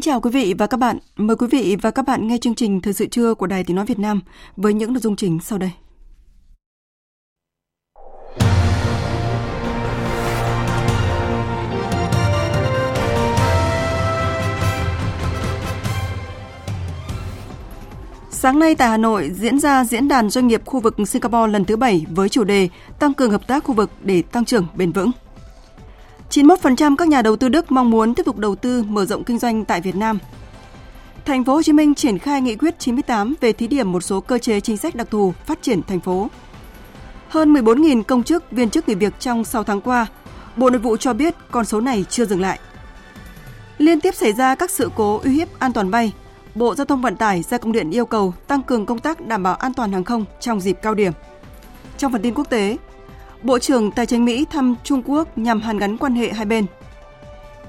Kính chào quý vị và các bạn. Mời quý vị và các bạn nghe chương trình Thời sự trưa của Đài Tiếng Nói Việt Nam với những nội dung chính sau đây. Sáng nay tại Hà Nội diễn ra diễn đàn doanh nghiệp khu vực Singapore lần thứ 7 với chủ đề Tăng cường hợp tác khu vực để tăng trưởng bền vững. 91% các nhà đầu tư Đức mong muốn tiếp tục đầu tư mở rộng kinh doanh tại Việt Nam. Thành phố Hồ Chí Minh triển khai nghị quyết 98 về thí điểm một số cơ chế chính sách đặc thù phát triển thành phố. Hơn 14.000 công chức, viên chức nghỉ việc trong 6 tháng qua. Bộ Nội vụ cho biết con số này chưa dừng lại. Liên tiếp xảy ra các sự cố uy hiếp an toàn bay. Bộ Giao thông Vận tải ra công điện yêu cầu tăng cường công tác đảm bảo an toàn hàng không trong dịp cao điểm. Trong phần tin quốc tế, Bộ trưởng Tài chính Mỹ thăm Trung Quốc nhằm hàn gắn quan hệ hai bên.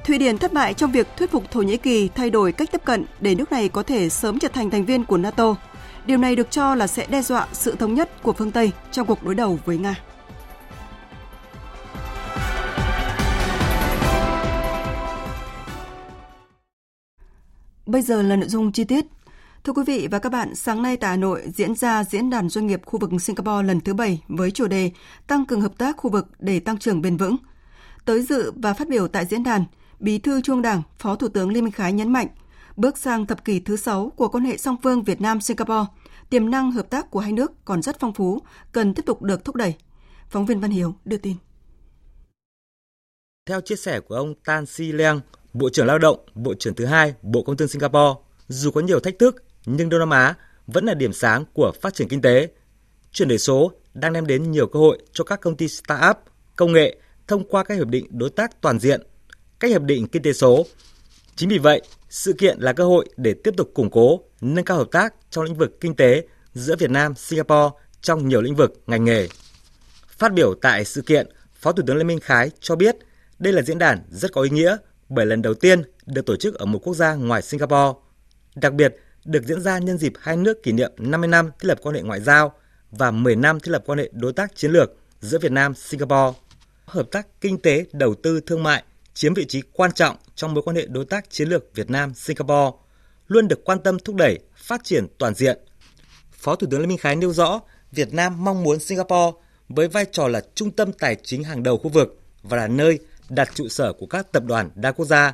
Thụy Điển thất bại trong việc thuyết phục Thổ Nhĩ Kỳ thay đổi cách tiếp cận để nước này có thể sớm trở thành thành viên của NATO. Điều này được cho là sẽ đe dọa sự thống nhất của phương Tây trong cuộc đối đầu với Nga. Bây giờ là nội dung chi tiết. Thưa quý vị và các bạn, sáng nay tại Hà Nội diễn ra diễn đàn doanh nghiệp khu vực Singapore lần thứ 7 với chủ đề Tăng cường hợp tác khu vực để tăng trưởng bền vững. Tới dự và phát biểu tại diễn đàn, Bí thư Trung Đảng, Phó Thủ tướng Lê Minh Khái nhấn mạnh, bước sang thập kỷ thứ 6 của quan hệ song phương Việt Nam Singapore, tiềm năng hợp tác của hai nước còn rất phong phú, cần tiếp tục được thúc đẩy. Phóng viên Văn Hiếu đưa tin. Theo chia sẻ của ông Tan Si Leang, Bộ trưởng Lao động, Bộ trưởng thứ hai Bộ Công Thương Singapore, dù có nhiều thách thức nhưng Đông Nam Á vẫn là điểm sáng của phát triển kinh tế. Chuyển đổi số đang đem đến nhiều cơ hội cho các công ty start-up, công nghệ thông qua các hiệp định đối tác toàn diện, các hiệp định kinh tế số. Chính vì vậy, sự kiện là cơ hội để tiếp tục củng cố, nâng cao hợp tác trong lĩnh vực kinh tế giữa Việt Nam, Singapore trong nhiều lĩnh vực, ngành nghề. Phát biểu tại sự kiện, Phó Thủ tướng Lê Minh Khái cho biết đây là diễn đàn rất có ý nghĩa bởi lần đầu tiên được tổ chức ở một quốc gia ngoài Singapore. Đặc biệt, được diễn ra nhân dịp hai nước kỷ niệm 50 năm thiết lập quan hệ ngoại giao và 10 năm thiết lập quan hệ đối tác chiến lược giữa Việt Nam Singapore. Hợp tác kinh tế, đầu tư, thương mại chiếm vị trí quan trọng trong mối quan hệ đối tác chiến lược Việt Nam Singapore, luôn được quan tâm thúc đẩy phát triển toàn diện. Phó Thủ tướng Lê Minh Khái nêu rõ, Việt Nam mong muốn Singapore với vai trò là trung tâm tài chính hàng đầu khu vực và là nơi đặt trụ sở của các tập đoàn đa quốc gia,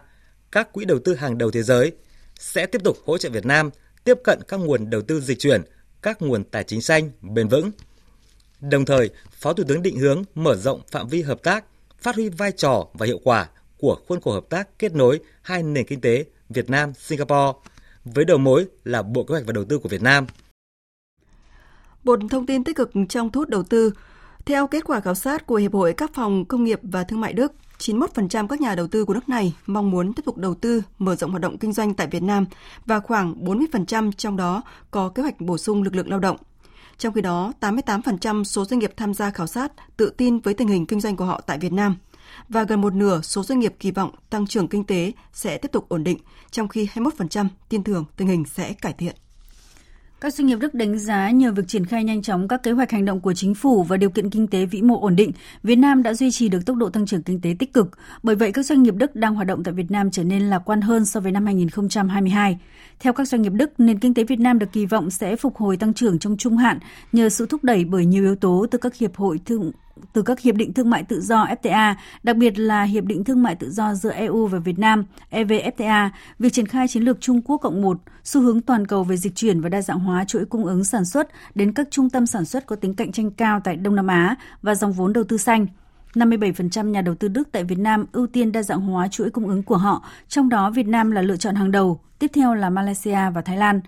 các quỹ đầu tư hàng đầu thế giới sẽ tiếp tục hỗ trợ Việt Nam tiếp cận các nguồn đầu tư dịch chuyển, các nguồn tài chính xanh bền vững. Đồng thời, Phó Thủ tướng định hướng mở rộng phạm vi hợp tác, phát huy vai trò và hiệu quả của khuôn khổ hợp tác kết nối hai nền kinh tế Việt Nam Singapore với đầu mối là Bộ Kế hoạch và Đầu tư của Việt Nam. Một thông tin tích cực trong thu hút đầu tư. Theo kết quả khảo sát của Hiệp hội các phòng công nghiệp và thương mại Đức, 91% các nhà đầu tư của nước này mong muốn tiếp tục đầu tư, mở rộng hoạt động kinh doanh tại Việt Nam và khoảng 40% trong đó có kế hoạch bổ sung lực lượng lao động. Trong khi đó, 88% số doanh nghiệp tham gia khảo sát tự tin với tình hình kinh doanh của họ tại Việt Nam và gần một nửa số doanh nghiệp kỳ vọng tăng trưởng kinh tế sẽ tiếp tục ổn định, trong khi 21% tin tưởng tình hình sẽ cải thiện. Các doanh nghiệp Đức đánh giá nhờ việc triển khai nhanh chóng các kế hoạch hành động của chính phủ và điều kiện kinh tế vĩ mô ổn định, Việt Nam đã duy trì được tốc độ tăng trưởng kinh tế tích cực. Bởi vậy, các doanh nghiệp Đức đang hoạt động tại Việt Nam trở nên lạc quan hơn so với năm 2022. Theo các doanh nghiệp Đức, nền kinh tế Việt Nam được kỳ vọng sẽ phục hồi tăng trưởng trong trung hạn nhờ sự thúc đẩy bởi nhiều yếu tố từ các hiệp hội thương từ các hiệp định thương mại tự do FTA, đặc biệt là hiệp định thương mại tự do giữa EU và Việt Nam EVFTA, việc triển khai chiến lược Trung Quốc cộng một, xu hướng toàn cầu về dịch chuyển và đa dạng hóa chuỗi cung ứng sản xuất đến các trung tâm sản xuất có tính cạnh tranh cao tại Đông Nam Á và dòng vốn đầu tư xanh. 57% nhà đầu tư Đức tại Việt Nam ưu tiên đa dạng hóa chuỗi cung ứng của họ, trong đó Việt Nam là lựa chọn hàng đầu, tiếp theo là Malaysia và Thái Lan.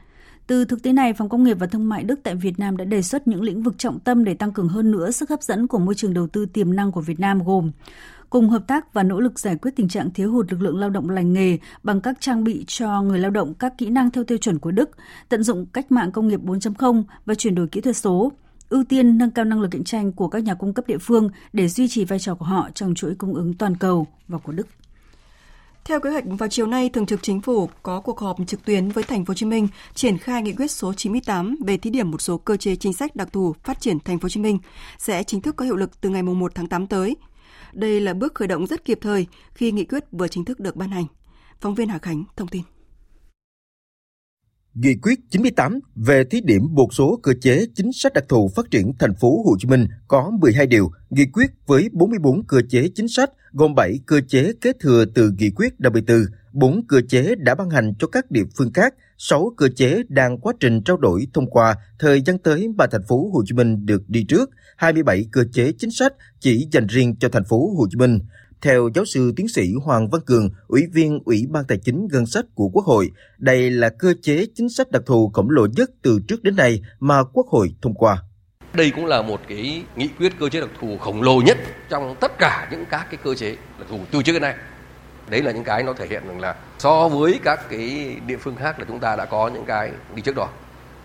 Từ thực tế này, Phòng Công nghiệp và Thương mại Đức tại Việt Nam đã đề xuất những lĩnh vực trọng tâm để tăng cường hơn nữa sức hấp dẫn của môi trường đầu tư tiềm năng của Việt Nam gồm cùng hợp tác và nỗ lực giải quyết tình trạng thiếu hụt lực lượng lao động lành nghề bằng các trang bị cho người lao động các kỹ năng theo tiêu chuẩn của Đức, tận dụng cách mạng công nghiệp 4.0 và chuyển đổi kỹ thuật số, ưu tiên nâng cao năng lực cạnh tranh của các nhà cung cấp địa phương để duy trì vai trò của họ trong chuỗi cung ứng toàn cầu và của Đức. Theo kế hoạch vào chiều nay, Thường trực Chính phủ có cuộc họp trực tuyến với Thành phố Hồ Chí Minh triển khai nghị quyết số 98 về thí điểm một số cơ chế chính sách đặc thù phát triển Thành phố Hồ Chí Minh sẽ chính thức có hiệu lực từ ngày 1 tháng 8 tới. Đây là bước khởi động rất kịp thời khi nghị quyết vừa chính thức được ban hành. Phóng viên Hà Khánh thông tin. Nghị quyết 98 về thí điểm một số cơ chế chính sách đặc thù phát triển thành phố Hồ Chí Minh có 12 điều, nghị quyết với 44 cơ chế chính sách gồm 7 cơ chế kế thừa từ nghị quyết 54, 4 cơ chế đã ban hành cho các địa phương khác, 6 cơ chế đang quá trình trao đổi thông qua, thời gian tới mà thành phố Hồ Chí Minh được đi trước, 27 cơ chế chính sách chỉ dành riêng cho thành phố Hồ Chí Minh. Theo giáo sư tiến sĩ Hoàng Văn Cường, Ủy viên Ủy ban Tài chính Ngân sách của Quốc hội, đây là cơ chế chính sách đặc thù khổng lồ nhất từ trước đến nay mà Quốc hội thông qua. Đây cũng là một cái nghị quyết cơ chế đặc thù khổng lồ nhất trong tất cả những các cái cơ chế đặc thù từ trước đến nay. Đấy là những cái nó thể hiện rằng là so với các cái địa phương khác là chúng ta đã có những cái đi trước đó.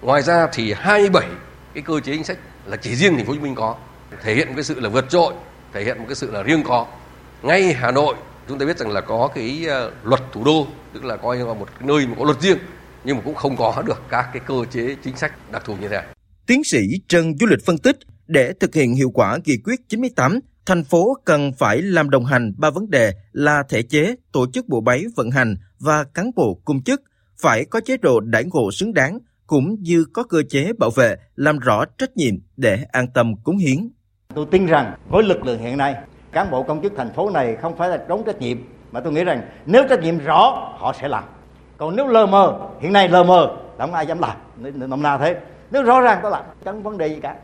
Ngoài ra thì 27 cái cơ chế chính sách là chỉ riêng thành phố Hồ Chí Minh có, thể hiện một cái sự là vượt trội, thể hiện một cái sự là riêng có ngay Hà Nội chúng ta biết rằng là có cái ờ, luật thủ đô tức là coi như là một nơi mà có luật riêng nhưng mà cũng không có được các cái cơ chế chính sách đặc thù như thế này. Tiến sĩ Trần Du Lịch phân tích để thực hiện hiệu quả nghị quyết 98, thành phố cần phải làm đồng hành ba vấn đề là thể chế, tổ chức bộ máy vận hành và cán bộ công chức. Phải có chế độ đãi ngộ xứng đáng cũng như có cơ chế bảo vệ làm rõ trách nhiệm để an tâm cống hiến. Tôi tin rằng với lực lượng hiện nay cán bộ công chức thành phố này không phải là trốn trách nhiệm mà tôi nghĩ rằng nếu trách nhiệm rõ họ sẽ làm. Còn nếu lờ mờ hiện nay lờ mờ không ai dám làm. Nôm na thế nếu rõ ràng tôi làm chẳng vấn đề gì cả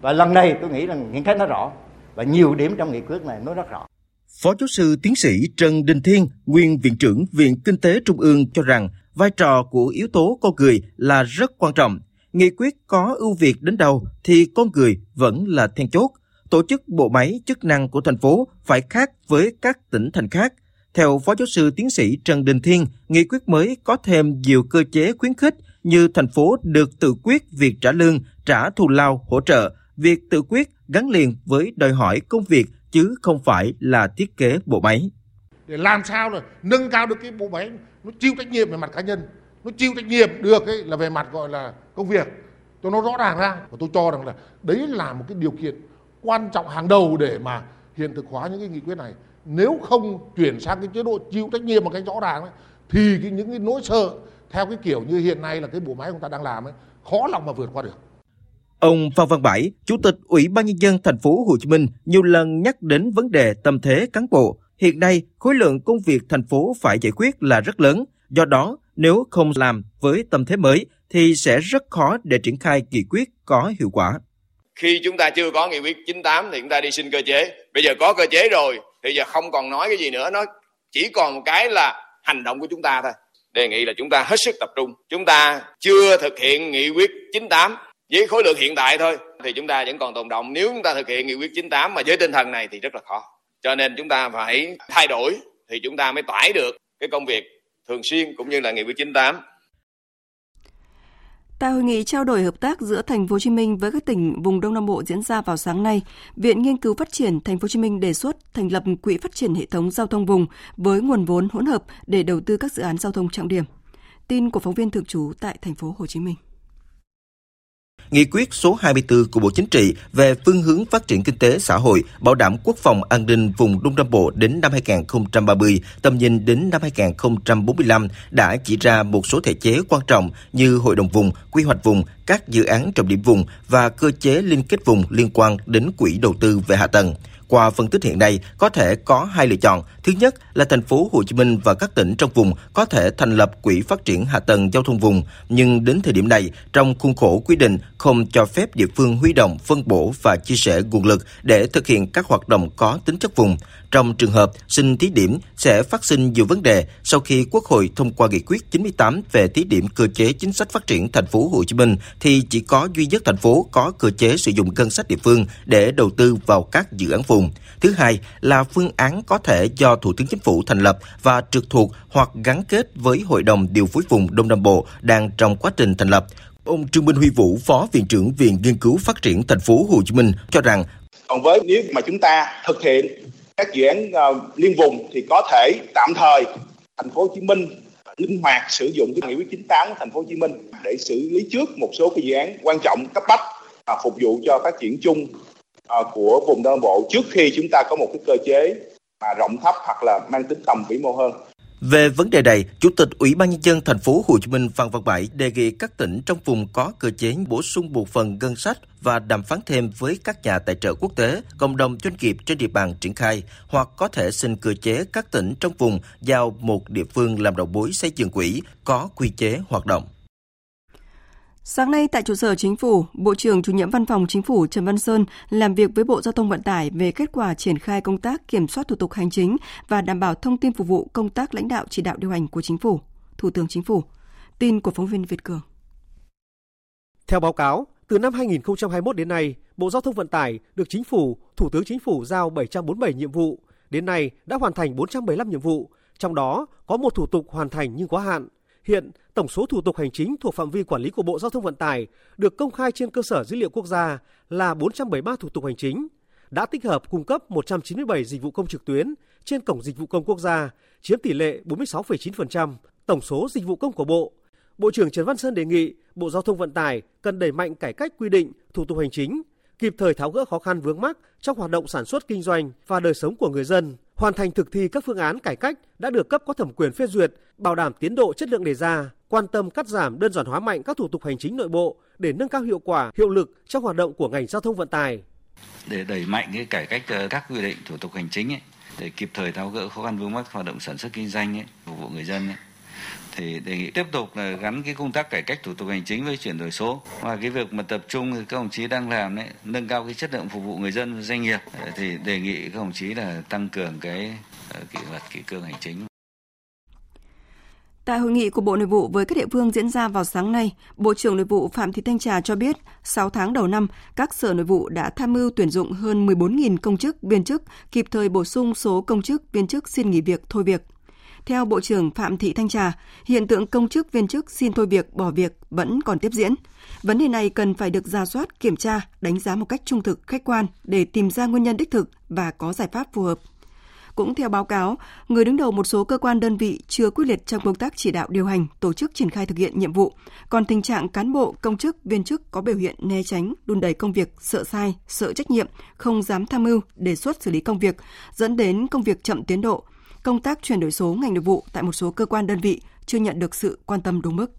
và lần này tôi nghĩ rằng những cái nó rõ và nhiều điểm trong nghị quyết này nó rất rõ Phó giáo sư tiến sĩ Trần Đình Thiên, nguyên Viện trưởng Viện Kinh tế Trung ương cho rằng vai trò của yếu tố con người là rất quan trọng. Nghị quyết có ưu việt đến đâu thì con người vẫn là then chốt tổ chức bộ máy chức năng của thành phố phải khác với các tỉnh thành khác. Theo Phó Giáo sư Tiến sĩ Trần Đình Thiên, nghị quyết mới có thêm nhiều cơ chế khuyến khích như thành phố được tự quyết việc trả lương, trả thù lao, hỗ trợ. Việc tự quyết gắn liền với đòi hỏi công việc chứ không phải là thiết kế bộ máy. Để làm sao là nâng cao được cái bộ máy, nó chịu trách nhiệm về mặt cá nhân, nó chịu trách nhiệm được ấy là về mặt gọi là công việc cho nó rõ ràng ra và tôi cho rằng là đấy là một cái điều kiện quan trọng hàng đầu để mà hiện thực hóa những cái nghị quyết này nếu không chuyển sang cái chế độ chịu trách nhiệm một cách rõ ràng ấy, thì cái, những cái nỗi sợ theo cái kiểu như hiện nay là cái bộ máy chúng ta đang làm ấy khó lòng mà vượt qua được. Ông Phan Văn Bãi, Chủ tịch Ủy ban nhân dân thành phố Hồ Chí Minh nhiều lần nhắc đến vấn đề tâm thế cán bộ. Hiện nay, khối lượng công việc thành phố phải giải quyết là rất lớn, do đó nếu không làm với tâm thế mới thì sẽ rất khó để triển khai nghị quyết có hiệu quả. Khi chúng ta chưa có nghị quyết 98 thì chúng ta đi xin cơ chế. Bây giờ có cơ chế rồi thì giờ không còn nói cái gì nữa. Nó chỉ còn một cái là hành động của chúng ta thôi đề nghị là chúng ta hết sức tập trung. Chúng ta chưa thực hiện nghị quyết 98 với khối lượng hiện tại thôi, thì chúng ta vẫn còn tồn động. Nếu chúng ta thực hiện nghị quyết 98 mà với tinh thần này thì rất là khó. Cho nên chúng ta phải thay đổi thì chúng ta mới tải được cái công việc thường xuyên cũng như là nghị quyết 98 Tại hội nghị trao đổi hợp tác giữa Thành phố Hồ Chí Minh với các tỉnh vùng Đông Nam Bộ diễn ra vào sáng nay, Viện Nghiên cứu Phát triển Thành phố Hồ Chí Minh đề xuất thành lập quỹ phát triển hệ thống giao thông vùng với nguồn vốn hỗn hợp để đầu tư các dự án giao thông trọng điểm. Tin của phóng viên thường trú tại Thành phố Hồ Chí Minh. Nghị quyết số 24 của Bộ Chính trị về phương hướng phát triển kinh tế xã hội, bảo đảm quốc phòng an ninh vùng Đông Nam Bộ đến năm 2030, tầm nhìn đến năm 2045 đã chỉ ra một số thể chế quan trọng như hội đồng vùng, quy hoạch vùng, các dự án trọng điểm vùng và cơ chế liên kết vùng liên quan đến quỹ đầu tư về hạ tầng. Qua phân tích hiện nay, có thể có hai lựa chọn. Thứ nhất là thành phố Hồ Chí Minh và các tỉnh trong vùng có thể thành lập quỹ phát triển hạ tầng giao thông vùng, nhưng đến thời điểm này, trong khuôn khổ quy định không cho phép địa phương huy động, phân bổ và chia sẻ nguồn lực để thực hiện các hoạt động có tính chất vùng. Trong trường hợp xin thí điểm sẽ phát sinh nhiều vấn đề sau khi Quốc hội thông qua nghị quyết 98 về thí điểm cơ chế chính sách phát triển thành phố Hồ Chí Minh thì chỉ có duy nhất thành phố có cơ chế sử dụng ngân sách địa phương để đầu tư vào các dự án vùng. Thứ hai là phương án có thể do Thủ tướng Chính phủ thành lập và trực thuộc hoặc gắn kết với Hội đồng điều phối vùng Đông Nam Bộ đang trong quá trình thành lập. Ông Trương Minh Huy Vũ, Phó Viện trưởng Viện Nghiên cứu Phát triển Thành phố Hồ Chí Minh cho rằng còn với nếu mà chúng ta thực hiện các dự án uh, liên vùng thì có thể tạm thời thành phố Hồ Chí Minh linh hoạt sử dụng cái nghị quyết 98 của thành phố Hồ Chí Minh để xử lý trước một số cái dự án quan trọng cấp bách uh, phục vụ cho phát triển chung uh, của vùng Đông Bộ trước khi chúng ta có một cái cơ chế mà rộng thấp hoặc là mang tính tầm vĩ mô hơn. Về vấn đề này, Chủ tịch Ủy ban nhân dân thành phố Hồ Chí Minh Phan Văn Bảy đề nghị các tỉnh trong vùng có cơ chế bổ sung một phần ngân sách và đàm phán thêm với các nhà tài trợ quốc tế, cộng đồng doanh nghiệp trên địa bàn triển khai, hoặc có thể xin cơ chế các tỉnh trong vùng giao một địa phương làm đầu mối xây dựng quỹ có quy chế hoạt động. Sáng nay tại trụ sở Chính phủ, Bộ trưởng chủ nhiệm Văn phòng Chính phủ Trần Văn Sơn làm việc với Bộ Giao thông Vận tải về kết quả triển khai công tác kiểm soát thủ tục hành chính và đảm bảo thông tin phục vụ công tác lãnh đạo chỉ đạo điều hành của Chính phủ, Thủ tướng Chính phủ. Tin của phóng viên Việt Cường. Theo báo cáo, từ năm 2021 đến nay, Bộ Giao thông Vận tải được Chính phủ, Thủ tướng Chính phủ giao 747 nhiệm vụ, đến nay đã hoàn thành 475 nhiệm vụ, trong đó có một thủ tục hoàn thành nhưng quá hạn. Hiện, tổng số thủ tục hành chính thuộc phạm vi quản lý của Bộ Giao thông Vận tải được công khai trên cơ sở dữ liệu quốc gia là 473 thủ tục hành chính, đã tích hợp cung cấp 197 dịch vụ công trực tuyến trên cổng dịch vụ công quốc gia, chiếm tỷ lệ 46,9% tổng số dịch vụ công của Bộ. Bộ trưởng Trần Văn Sơn đề nghị Bộ Giao thông Vận tải cần đẩy mạnh cải cách quy định, thủ tục hành chính, kịp thời tháo gỡ khó khăn vướng mắc trong hoạt động sản xuất kinh doanh và đời sống của người dân, hoàn thành thực thi các phương án cải cách đã được cấp có thẩm quyền phê duyệt, bảo đảm tiến độ chất lượng đề ra, quan tâm cắt giảm đơn giản hóa mạnh các thủ tục hành chính nội bộ để nâng cao hiệu quả, hiệu lực trong hoạt động của ngành giao thông vận tải. Để đẩy mạnh cái cải cách ờ, các quy định thủ tục hành chính ấy, để kịp thời tháo gỡ khó khăn vướng mắc hoạt động sản xuất kinh doanh ấy, phục vụ người dân ấy, thì đề nghị tiếp tục là gắn cái công tác cải cách thủ tục hành chính với chuyển đổi số và cái việc mà tập trung thì các đồng chí đang làm đấy nâng cao cái chất lượng phục vụ người dân và doanh nghiệp thì đề nghị các đồng chí là tăng cường cái ờ, kỷ luật kỷ cương hành chính Tại hội nghị của Bộ Nội vụ với các địa phương diễn ra vào sáng nay, Bộ trưởng Nội vụ Phạm Thị Thanh Trà cho biết, 6 tháng đầu năm, các sở nội vụ đã tham mưu tuyển dụng hơn 14.000 công chức, viên chức, kịp thời bổ sung số công chức, viên chức xin nghỉ việc, thôi việc. Theo Bộ trưởng Phạm Thị Thanh Trà, hiện tượng công chức viên chức xin thôi việc, bỏ việc vẫn còn tiếp diễn. Vấn đề này cần phải được ra soát, kiểm tra, đánh giá một cách trung thực, khách quan để tìm ra nguyên nhân đích thực và có giải pháp phù hợp. Cũng theo báo cáo, người đứng đầu một số cơ quan đơn vị chưa quyết liệt trong công tác chỉ đạo điều hành, tổ chức triển khai thực hiện nhiệm vụ. Còn tình trạng cán bộ, công chức, viên chức có biểu hiện né tránh, đun đẩy công việc, sợ sai, sợ trách nhiệm, không dám tham mưu, đề xuất xử lý công việc, dẫn đến công việc chậm tiến độ, công tác chuyển đổi số ngành nội vụ tại một số cơ quan đơn vị chưa nhận được sự quan tâm đúng mức.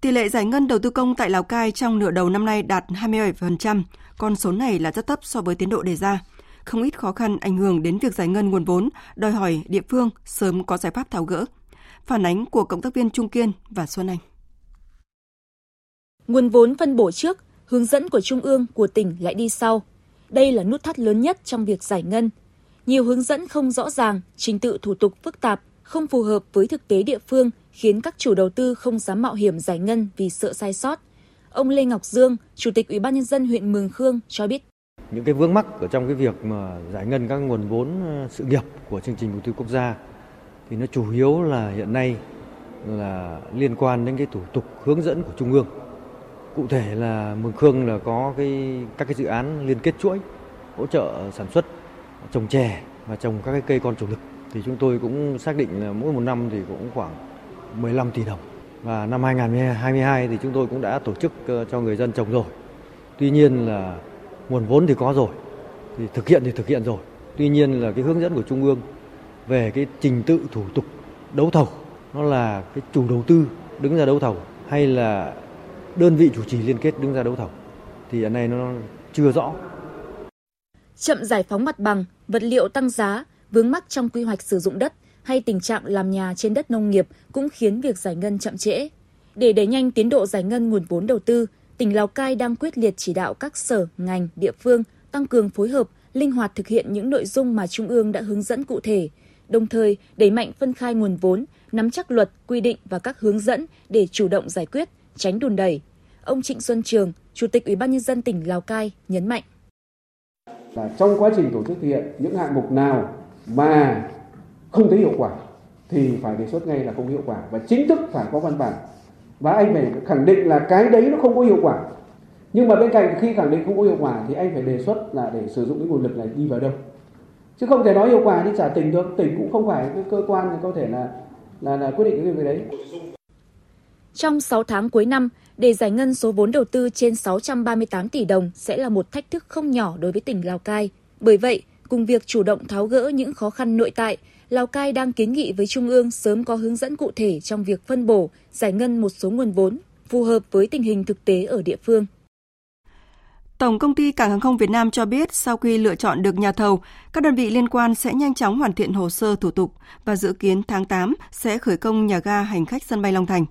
Tỷ lệ giải ngân đầu tư công tại Lào Cai trong nửa đầu năm nay đạt 27%, con số này là rất thấp so với tiến độ đề ra. Không ít khó khăn ảnh hưởng đến việc giải ngân nguồn vốn, đòi hỏi địa phương sớm có giải pháp tháo gỡ. Phản ánh của cộng tác viên Trung Kiên và Xuân Anh. Nguồn vốn phân bổ trước, hướng dẫn của Trung ương, của tỉnh lại đi sau. Đây là nút thắt lớn nhất trong việc giải ngân – nhiều hướng dẫn không rõ ràng, trình tự thủ tục phức tạp, không phù hợp với thực tế địa phương khiến các chủ đầu tư không dám mạo hiểm giải ngân vì sợ sai sót. Ông Lê Ngọc Dương, Chủ tịch Ủy ban nhân dân huyện Mường Khương cho biết những cái vướng mắc ở trong cái việc mà giải ngân các nguồn vốn ờ, sự nghiệp của chương trình mục tiêu quốc gia thì nó chủ yếu là hiện nay là liên quan đến cái thủ tục hướng dẫn của trung ương. Cụ thể là Mường Khương là có cái, các cái dự án liên kết chuỗi, hỗ trợ sản xuất trồng chè và trồng các cái cây con chủ lực thì chúng tôi cũng xác định là mỗi một năm thì cũng khoảng 15 tỷ đồng và năm 2022 thì chúng tôi cũng đã tổ chức ờ, cho người dân trồng rồi. Tuy nhiên là nguồn vốn thì có rồi, thì thực hiện thì thực hiện rồi. Tuy nhiên là cái hướng dẫn của Trung ương về cái trình tự thủ tục đấu thầu nó là cái chủ đầu tư đứng ra đấu thầu hay là đơn vị chủ trì liên kết đứng ra đấu thầu thì hiện nay nó chưa rõ chậm giải phóng mặt bằng, vật liệu tăng giá, vướng mắc trong quy hoạch sử dụng đất hay tình trạng làm nhà trên đất nông nghiệp cũng khiến việc giải ngân chậm trễ. Để đẩy nhanh tiến độ giải ngân nguồn vốn đầu tư, tỉnh Lào Cai đang quyết liệt chỉ đạo các sở, ngành, địa phương tăng cường phối hợp, linh hoạt thực hiện những nội dung mà Trung ương đã hướng dẫn cụ thể, đồng thời đẩy mạnh phân khai nguồn vốn, nắm chắc luật, quy định và các hướng dẫn để chủ động giải quyết, tránh đùn đẩy. Ông Trịnh Xuân Trường, Chủ tịch Ủy ban nhân dân tỉnh Lào Cai nhấn mạnh: là trong quá trình tổ chức thực hiện những hạng mục nào mà không thấy hiệu quả thì phải đề xuất ngay là không hiệu quả và chính thức phải có văn bản và anh phải khẳng định là cái đấy nó không có hiệu quả. Nhưng mà bên cạnh khi khẳng định không có hiệu quả thì anh phải đề xuất là để sử dụng cái nguồn lực này đi vào đâu. Chứ không thể nói hiệu quả đi trả tỉnh được. Tỉnh cũng không phải cái cơ quan có thể là là, là quyết định cái việc đấy. Trong 6 tháng cuối năm, để giải ngân số vốn đầu tư trên 638 tỷ đồng sẽ là một thách thức không nhỏ đối với tỉnh Lào Cai. Bởi vậy, cùng việc chủ động tháo gỡ những khó khăn nội tại, Lào Cai đang kiến nghị với Trung ương sớm có hướng dẫn cụ thể trong việc phân bổ, giải ngân một số nguồn vốn phù hợp với tình hình thực tế ở địa phương. Tổng công ty Cảng hàng không Việt Nam cho biết sau khi lựa chọn được nhà thầu, các đơn vị liên quan sẽ nhanh chóng hoàn thiện hồ sơ thủ tục và dự kiến tháng 8 sẽ khởi công nhà ga hành khách sân bay Long Thành.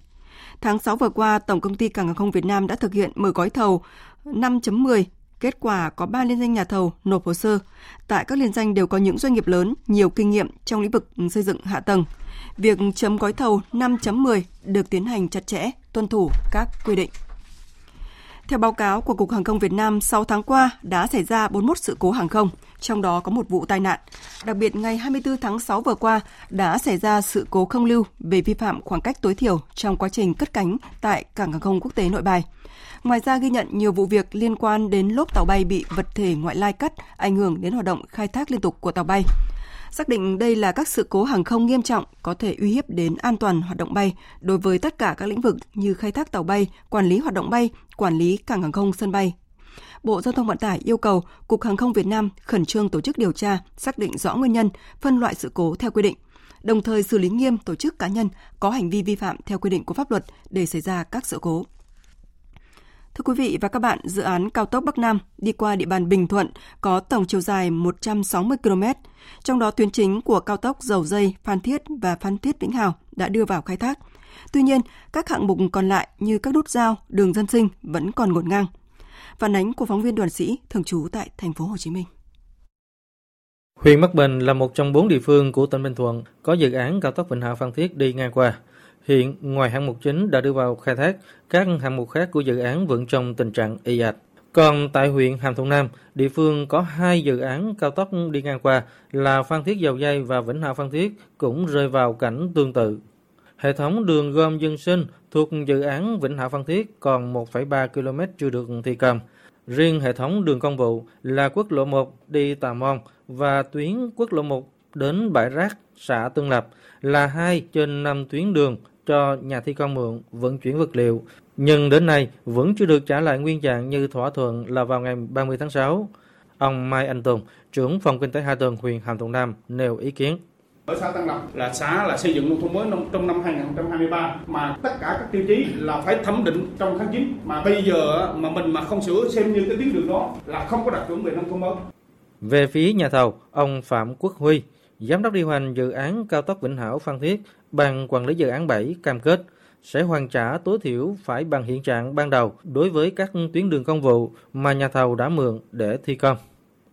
Tháng 6 vừa qua, Tổng công ty Cảng hàng không Việt Nam đã thực hiện mở gói thầu 5.10 Kết quả có 3 liên danh nhà thầu nộp hồ sơ. Tại các liên danh đều có những doanh nghiệp lớn, nhiều kinh nghiệm trong lĩnh vực xây dựng hạ tầng. Việc chấm gói thầu 5.10 được tiến hành chặt chẽ, tuân thủ các quy định. Theo báo cáo của Cục Hàng không Việt Nam, 6 tháng qua đã xảy ra 41 sự cố hàng không, trong đó có một vụ tai nạn. Đặc biệt, ngày 24 tháng 6 vừa qua đã xảy ra sự cố không lưu về vi phạm khoảng cách tối thiểu trong quá trình cất cánh tại Cảng hàng không quốc tế Nội Bài. Ngoài ra ghi nhận nhiều vụ việc liên quan đến lốp tàu bay bị vật thể ngoại lai cắt, ảnh hưởng đến hoạt động khai thác liên tục của tàu bay. Xác định đây là các sự cố hàng không nghiêm trọng có thể uy hiếp đến an toàn hoạt động bay đối với tất cả các lĩnh vực như khai thác tàu bay, quản lý hoạt động bay, quản lý cảng hàng không sân bay. Bộ Giao thông Vận tải yêu cầu Cục Hàng không Việt Nam khẩn trương tổ chức điều tra, xác định rõ nguyên nhân, phân loại sự cố theo quy định, đồng thời xử lý nghiêm tổ chức cá nhân có hành vi vi phạm theo quy định của pháp luật để xảy ra các sự cố. Thưa quý vị và các bạn, dự án cao tốc Bắc Nam đi qua địa bàn Bình Thuận có tổng chiều dài 160 km, trong đó tuyến chính của cao tốc Dầu Dây, Phan Thiết và Phan Thiết Vĩnh Hào đã đưa vào khai thác. Tuy nhiên, các hạng mục còn lại như các nút giao, đường dân sinh vẫn còn ngổn ngang. Phản ánh của phóng viên đoàn sĩ thường trú tại thành phố Hồ Chí Minh. Huyện Bắc Bình là một trong bốn địa phương của tỉnh Bình Thuận có dự án cao tốc Vĩnh Hảo Phan Thiết đi ngang qua. Hiện, ngoài hạng mục chính đã đưa vào khai thác, các hạng mục khác của dự án vẫn trong tình trạng y ạch. Còn tại huyện Hàm Thuận Nam, địa phương có hai dự án cao tốc đi ngang qua là Phan Thiết Dầu Dây và Vĩnh Hảo Phan Thiết cũng rơi vào cảnh tương tự. Hệ thống đường gom dân sinh thuộc dự án Vĩnh Hảo Phan Thiết còn 1,3 km chưa được thi công. Riêng hệ thống đường công vụ là quốc lộ 1 đi Tà Môn và tuyến quốc lộ 1 đến Bãi Rác, xã Tương Lập là hai trên năm tuyến đường cho nhà thi công mượn vận chuyển vật liệu, nhưng đến nay vẫn chưa được trả lại nguyên trạng như thỏa thuận là vào ngày 30 tháng 6. Ông Mai Anh Tùng, trưởng phòng kinh tế Hà Tường, huyện Hàm Thuận Nam nêu ý kiến. Ở xã Tân Lập là xã là xây dựng nông thôn mới trong năm 2023 mà tất cả các tiêu chí là phải thẩm định trong tháng 9 mà bây giờ mà mình mà không sửa xem như cái tuyến đường đó là không có đạt chuẩn về nông thôn mới. Về phía nhà thầu, ông Phạm Quốc Huy, Giám đốc điều hành dự án cao tốc Vĩnh Hảo Phan Thiết, Ban quản lý dự án 7 cam kết sẽ hoàn trả tối thiểu phải bằng hiện trạng ban đầu đối với các tuyến đường công vụ mà nhà thầu đã mượn để thi công.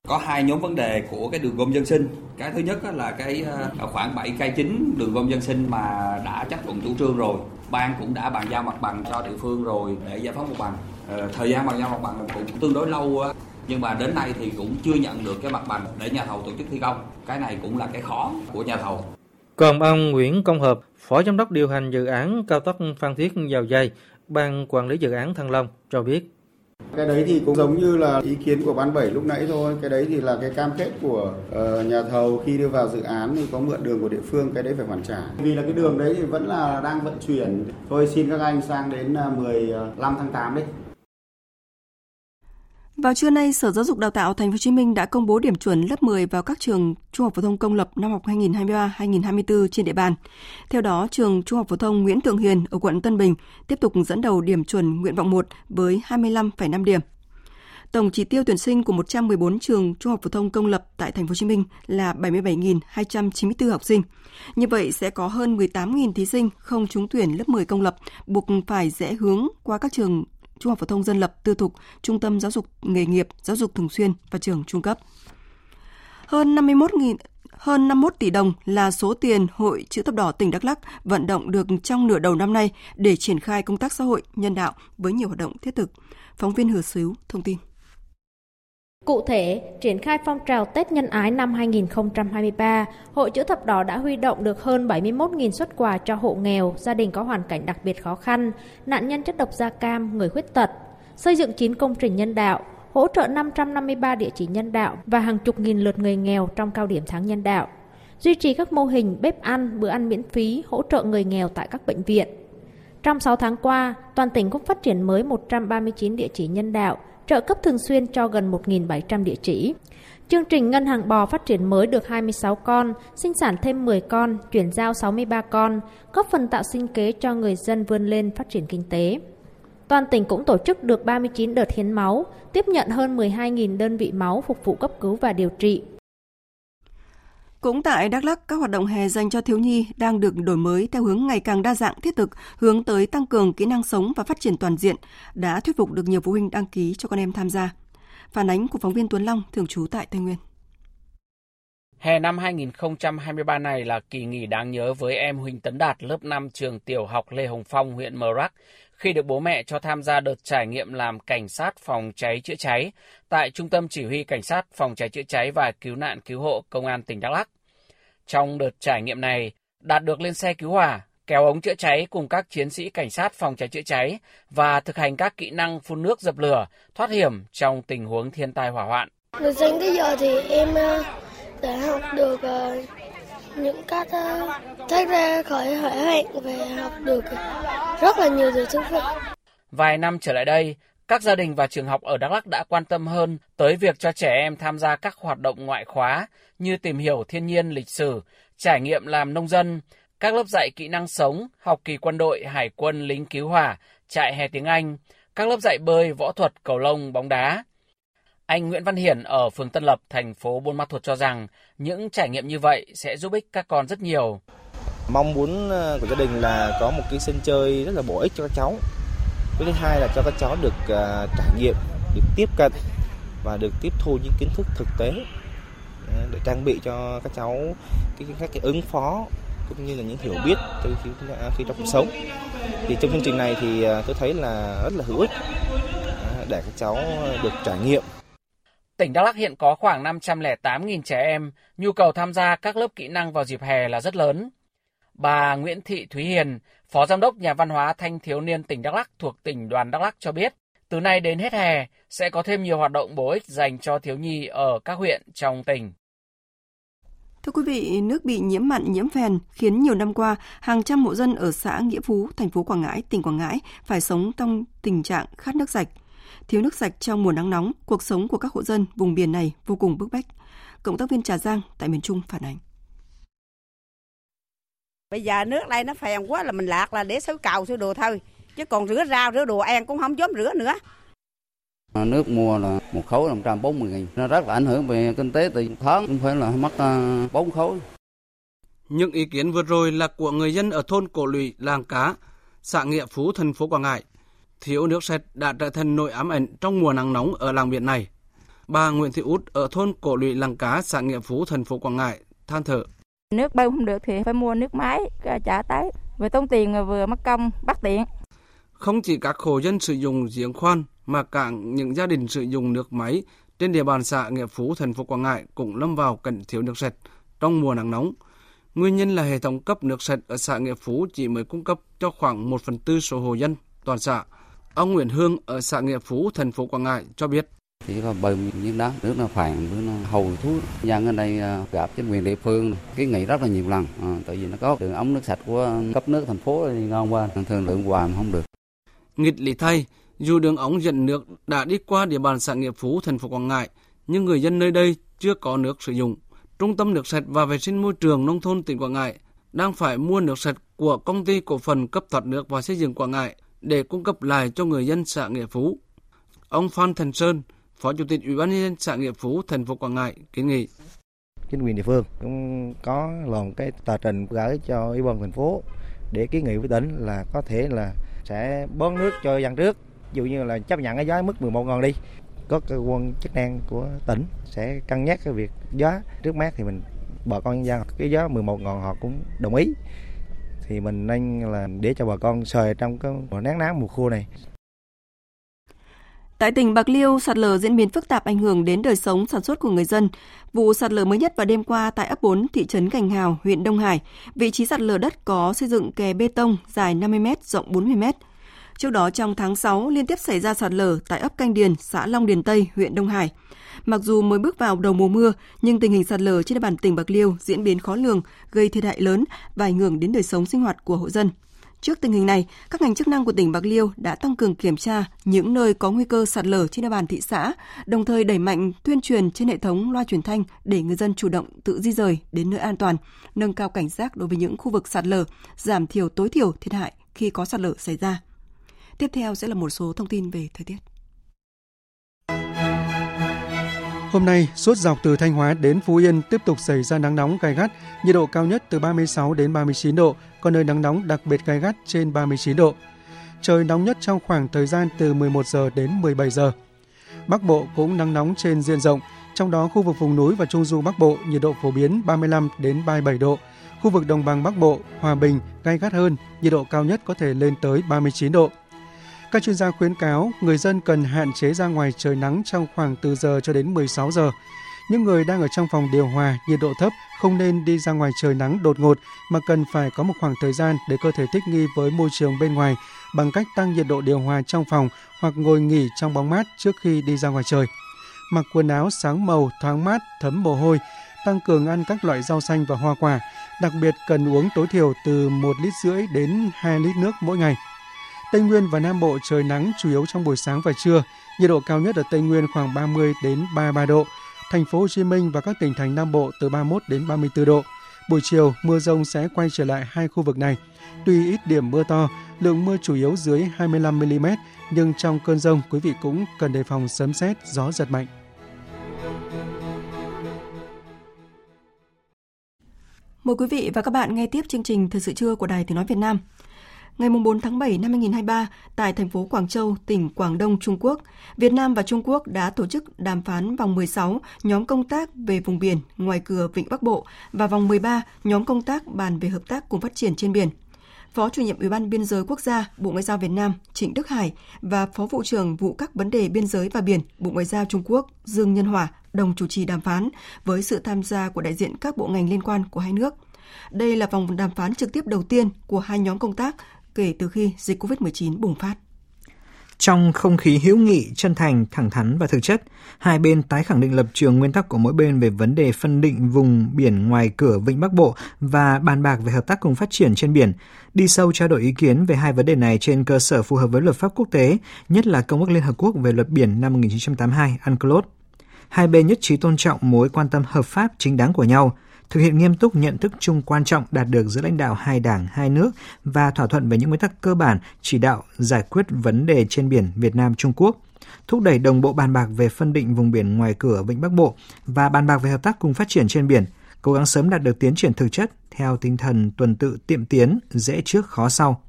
Có hai nhóm vấn đề của cái đường gom dân sinh. Cái thứ nhất là cái ờ, khoảng 7 cây chính đường gom dân sinh mà đã chấp thuận chủ trương rồi. Ban cũng đã bàn giao mặt bằng cho địa phương rồi để giải phóng mặt bằng. Ờ, thời gian bàn giao mặt bằng cũng tương đối lâu nhưng mà đến nay thì cũng chưa nhận được cái mặt bằng để nhà thầu tổ chức thi công. Cái này cũng là cái khó của nhà thầu. Còn ông Nguyễn Công Hợp, Phó Giám đốc điều hành dự án cao tốc Phan Thiết Dầu Dây, Ban quản lý dự án Thăng Long cho biết. Cái đấy thì cũng giống như là ý kiến của ban 7 lúc nãy thôi. Cái đấy thì là cái cam kết của uh, nhà thầu khi đưa vào dự án thì có mượn đường của địa phương, cái đấy phải hoàn trả. Vì là cái đường đấy thì vẫn là đang vận chuyển. Thôi xin các anh sang đến ờ, 15 ờ, tháng 8 đi. Vào trưa nay, Sở Giáo dục Đào tạo Thành phố Hồ Chí Minh đã công bố điểm chuẩn lớp 10 vào các trường Trung học phổ thông công lập năm học 2023-2024 trên địa bàn. Theo đó, trường Trung học phổ thông Nguyễn Thượng Hiền ở quận Tân Bình tiếp tục dẫn đầu điểm chuẩn nguyện vọng 1 với 25,5 điểm. Tổng chỉ tiêu tuyển sinh của 114 trường trung học phổ thông công lập tại thành phố Hồ Chí Minh là 77.294 học sinh. Như vậy sẽ có hơn 18.000 thí sinh không trúng tuyển lớp 10 công lập, buộc phải rẽ hướng qua các trường trung học phổ thông dân lập, tư thục, trung tâm giáo dục nghề nghiệp, giáo dục thường xuyên và trường trung cấp. Hơn 51.000 hơn 51 tỷ đồng là số tiền Hội Chữ thập đỏ tỉnh Đắk Lắk vận động được trong nửa đầu năm nay để triển khai công tác xã hội, nhân đạo với nhiều hoạt động thiết thực. Phóng viên Hứa Xíu thông tin. Cụ thể, triển khai phong trào Tết Nhân Ái năm 2023, Hội Chữ Thập Đỏ đã huy động được hơn 71.000 xuất quà cho hộ nghèo, gia đình có hoàn cảnh đặc biệt khó khăn, nạn nhân chất độc da cam, người khuyết tật, xây dựng 9 công trình nhân đạo, hỗ trợ 553 địa chỉ nhân đạo và hàng chục nghìn lượt người nghèo trong cao điểm tháng nhân đạo, duy trì các mô hình bếp ăn, bữa ăn miễn phí, hỗ trợ người nghèo tại các bệnh viện. Trong 6 tháng qua, toàn tỉnh cũng phát triển mới 139 địa chỉ nhân đạo, trợ cấp thường xuyên cho gần 1.700 địa chỉ. Chương trình Ngân hàng bò phát triển mới được 26 con, sinh sản thêm 10 con, chuyển giao 63 con, góp phần tạo sinh kế cho người dân vươn lên phát triển kinh tế. Toàn tỉnh cũng tổ chức được 39 đợt hiến máu, tiếp nhận hơn 12.000 đơn vị máu phục vụ cấp cứu và điều trị. Cũng tại Đắk Lắk, các hoạt động hè dành cho thiếu nhi đang được đổi mới theo hướng ngày càng đa dạng thiết thực, hướng tới tăng cường kỹ năng sống và phát triển toàn diện, đã thuyết phục được nhiều phụ huynh đăng ký cho con em tham gia. Phản ánh của phóng viên Tuấn Long, thường trú tại Tây Nguyên. Hè năm 2023 này là kỳ nghỉ đáng nhớ với em Huỳnh Tấn Đạt lớp 5 trường tiểu học Lê Hồng Phong, huyện Mờ Rắc, khi được bố mẹ cho tham gia đợt trải nghiệm làm cảnh sát phòng cháy chữa cháy tại Trung tâm Chỉ huy Cảnh sát phòng cháy chữa cháy và cứu nạn cứu hộ Công an tỉnh Đắk Lắk. Trong đợt trải nghiệm này, Đạt được lên xe cứu hỏa, kéo ống chữa cháy cùng các chiến sĩ cảnh sát phòng cháy chữa cháy và thực hành các kỹ năng phun nước dập lửa, thoát hiểm trong tình huống thiên tai hỏa hoạn. được sinh tới giờ thì em ờ, đã học được ờ, những các ờ, tách ra khỏi hỏa hạnh về học được rất là nhiều điều thú vị. Vài năm trở lại đây, các gia đình và trường học ở Đắk Lắk đã quan tâm hơn tới việc cho trẻ em tham gia các hoạt động ngoại khóa như tìm hiểu thiên nhiên, lịch sử, trải nghiệm làm nông dân, các lớp dạy kỹ năng sống, học kỳ quân đội, hải quân, lính cứu hỏa, trại hè tiếng Anh, các lớp dạy bơi, võ thuật, cầu lông, bóng đá. Anh Nguyễn Văn Hiển ở phường Tân Lập, thành phố Buôn Ma Thuột cho rằng những trải nghiệm như vậy sẽ giúp ích các con rất nhiều. Mong muốn ờ, của gia đình là có một cái sân chơi rất là bổ ích cho các cháu. Cái thứ hai là cho các cháu được uh, trải nghiệm, được tiếp cận và được tiếp thu những kiến thức thực tế ờ, để trang bị cho các cháu cái các cái ứng phó cũng như là những hiểu biết từ khi, khi trong cuộc sống. Thì trong chương trình này thì tôi thấy là rất là hữu ích để các cháu được trải nghiệm Tỉnh Đắk Lắk hiện có khoảng 508.000 trẻ em, nhu cầu tham gia các lớp kỹ năng vào dịp hè là rất lớn. Bà Nguyễn Thị Thúy Hiền, Phó Giám đốc Nhà văn hóa Thanh thiếu niên tỉnh Đắk Lắk thuộc tỉnh đoàn Đắk Lắk cho biết, từ nay đến hết hè sẽ có thêm nhiều hoạt động bổ ích dành cho thiếu nhi ở các huyện trong tỉnh. Thưa quý vị, nước bị nhiễm mặn nhiễm phèn khiến nhiều năm qua hàng trăm hộ dân ở xã Nghĩa Phú, thành phố Quảng Ngãi, tỉnh Quảng Ngãi phải sống trong tình trạng khát nước sạch. Thiếu nước sạch trong mùa nắng nóng, cuộc sống của các hộ dân vùng biển này vô cùng bức bách. Cộng tác viên Trà Giang tại miền Trung phản ánh. Bây giờ nước đây nó phèn quá là mình lạc là để xới cầu xới đồ thôi. Chứ còn rửa rau, rửa đồ ăn cũng không dám rửa nữa. Nước mua là một khối là 140 nghìn. Nó rất là ảnh hưởng về kinh tế từ tháng cũng phải là mất 4 ờ, khối. Những ý kiến vừa rồi là của người dân ở thôn Cổ Lụy, Làng Cá, xã Nghĩa Phú, thành phố Quảng Ngãi thiếu nước sạch đã trở thành nỗi ám ảnh trong mùa nắng nóng ở làng biển này. Bà Nguyễn Thị Út ở thôn Cổ Lụy Làng Cá, xã Nghĩa Phú, thành phố Quảng Ngãi, than thở. Nước bơm không được thì phải mua nước máy trả tới, vừa tốn tiền vừa mất công bắt tiện. Không chỉ các hộ dân sử dụng giếng khoan mà cả những gia đình sử dụng nước máy trên địa bàn xã Nghĩa Phú, thành phố Quảng Ngãi cũng lâm vào cảnh thiếu nước sạch trong mùa nắng nóng. Nguyên nhân là hệ thống cấp nước sạch ở xã Nghĩa Phú chỉ mới cung cấp cho khoảng 1 phần tư số hộ dân toàn xã. Ông Nguyễn Hương ở xã Nghĩa Phú, thành phố Quảng Ngãi cho biết. Chỉ có bơm những đó, nước nó phản, nước nó hầu thú. Dân ở đây gặp chính quyền địa phương cái nghị rất là nhiều lần, à, tại vì nó có đường ống nước sạch của cấp nước thành phố thì ngon qua, thường lượng hoài mà không được. Nghịch lý thay, dù đường ống dẫn nước đã đi qua địa bàn xã Nghĩa Phú, thành phố Quảng Ngãi, nhưng người dân nơi đây chưa có nước sử dụng. Trung tâm nước sạch và vệ sinh môi trường nông thôn tỉnh Quảng Ngãi đang phải mua nước sạch của công ty cổ phần cấp thoát nước và xây dựng Quảng Ngãi để cung cấp lại cho người dân xã Nghĩa Phú. Ông Phan Thành Sơn, Phó Chủ tịch Ủy ban nhân dân xã Nghĩa Phú, thành phố Quảng Ngãi kiến nghị chính quyền địa phương cũng có làm cái tờ trình gửi cho ủy ban thành phố để kiến nghị với tỉnh là có thể là sẽ bón nước cho dân trước ví dụ như là chấp nhận cái giá mức 11 ngàn đi có cơ quan chức năng của tỉnh sẽ cân nhắc cái việc giá trước mắt thì mình bà con nhân dân cái giá 11 ngàn họ cũng đồng ý thì mình nên là để cho bà con sời trong cái mùa nắng nắng mùa khô này Tại tỉnh Bạc Liêu, sạt lở diễn biến phức tạp ảnh hưởng đến đời sống sản xuất của người dân. Vụ sạt lở mới nhất vào đêm qua tại ấp 4, thị trấn Gành Hào, huyện Đông Hải. Vị trí sạt lở đất có xây dựng kè bê tông dài 50m, rộng 40m. Trước đó trong tháng 6 liên tiếp xảy ra sạt lở tại ấp Canh Điền, xã Long Điền Tây, huyện Đông Hải. Mặc dù mới bước vào đầu mùa mưa, nhưng tình hình sạt lở trên địa bàn tỉnh Bạc Liêu diễn biến khó lường, gây thiệt hại lớn và ảnh hưởng đến đời sống sinh hoạt của hộ dân. Trước tình hình này, các ngành chức năng của tỉnh Bạc Liêu đã tăng cường kiểm tra những nơi có nguy cơ sạt lở trên địa bàn thị xã, đồng thời đẩy mạnh tuyên truyền trên hệ thống loa truyền thanh để người dân chủ động tự di rời đến nơi an toàn, nâng cao cảnh giác đối với những khu vực sạt lở, giảm thiểu tối thiểu thiệt hại khi có sạt lở xảy ra. Tiếp theo sẽ là một số thông tin về thời tiết. Hôm nay, suốt dọc từ Thanh Hóa đến Phú Yên tiếp tục xảy ra nắng nóng gai gắt, nhiệt độ cao nhất từ 36 đến 39 độ, có nơi nắng nóng đặc biệt gai gắt trên 39 độ. Trời nóng nhất trong khoảng thời gian từ 11 giờ đến 17 giờ. Bắc Bộ cũng nắng nóng trên diện rộng, trong đó khu vực vùng núi và trung du Bắc Bộ nhiệt độ phổ biến 35 đến 37 độ. Khu vực đồng bằng Bắc Bộ, Hòa Bình gai gắt hơn, nhiệt độ cao nhất có thể lên tới 39 độ. Các chuyên gia khuyến cáo người dân cần hạn chế ra ngoài trời nắng trong khoảng từ giờ cho đến 16 giờ. Những người đang ở trong phòng điều hòa, nhiệt độ thấp không nên đi ra ngoài trời nắng đột ngột mà cần phải có một khoảng thời gian để cơ thể thích nghi với môi trường bên ngoài bằng cách tăng nhiệt độ điều hòa trong phòng hoặc ngồi nghỉ trong bóng mát trước khi đi ra ngoài trời. Mặc quần áo sáng màu, thoáng mát, thấm mồ hôi, tăng cường ăn các loại rau xanh và hoa quả, đặc biệt cần uống tối thiểu từ 1 lít rưỡi đến 2 lít nước mỗi ngày. Tây Nguyên và Nam Bộ trời nắng chủ yếu trong buổi sáng và trưa, nhiệt độ cao nhất ở Tây Nguyên khoảng 30 đến 33 độ, thành phố Hồ Chí Minh và các tỉnh thành Nam Bộ từ 31 đến 34 độ. Buổi chiều, mưa rông sẽ quay trở lại hai khu vực này. Tuy ít điểm mưa to, lượng mưa chủ yếu dưới 25 mm, nhưng trong cơn rông quý vị cũng cần đề phòng sấm sét, gió giật mạnh. Mời quý vị và các bạn nghe tiếp chương trình Thời sự trưa của Đài Tiếng Nói Việt Nam. Ngày 4 tháng 7 năm 2023, tại thành phố Quảng Châu, tỉnh Quảng Đông, Trung Quốc, Việt Nam và Trung Quốc đã tổ chức đàm phán vòng 16 nhóm công tác về vùng biển ngoài cửa Vịnh Bắc Bộ và vòng 13 nhóm công tác bàn về hợp tác cùng phát triển trên biển. Phó chủ nhiệm Ủy ban Biên giới Quốc gia Bộ Ngoại giao Việt Nam Trịnh Đức Hải và Phó vụ trưởng vụ các vấn đề biên giới và biển Bộ Ngoại giao Trung Quốc Dương Nhân Hòa đồng chủ trì đàm phán với sự tham gia của đại diện các bộ ngành liên quan của hai nước. Đây là vòng đàm phán trực tiếp đầu tiên của hai nhóm công tác kể từ khi dịch COVID-19 bùng phát. Trong không khí hữu nghị, chân thành, thẳng thắn và thực chất, hai bên tái khẳng định lập trường nguyên tắc của mỗi bên về vấn đề phân định vùng biển ngoài cửa Vịnh Bắc Bộ và bàn bạc về hợp tác cùng phát triển trên biển, đi sâu trao đổi ý kiến về hai vấn đề này trên cơ sở phù hợp với luật pháp quốc tế, nhất là Công ước Liên Hợp Quốc về luật biển năm 1982 UNCLOS. Hai bên nhất trí tôn trọng mối quan tâm hợp pháp chính đáng của nhau – thực hiện nghiêm túc nhận thức chung quan trọng đạt được giữa lãnh đạo hai đảng, hai nước và thỏa thuận về những nguyên tắc cơ bản chỉ đạo giải quyết vấn đề trên biển Việt Nam Trung Quốc, thúc đẩy đồng bộ bàn bạc về phân định vùng biển ngoài cửa Vịnh Bắc Bộ và bàn bạc về hợp tác cùng phát triển trên biển, cố gắng sớm đạt được tiến triển thực chất theo tinh thần tuần tự tiệm tiến, dễ trước khó sau.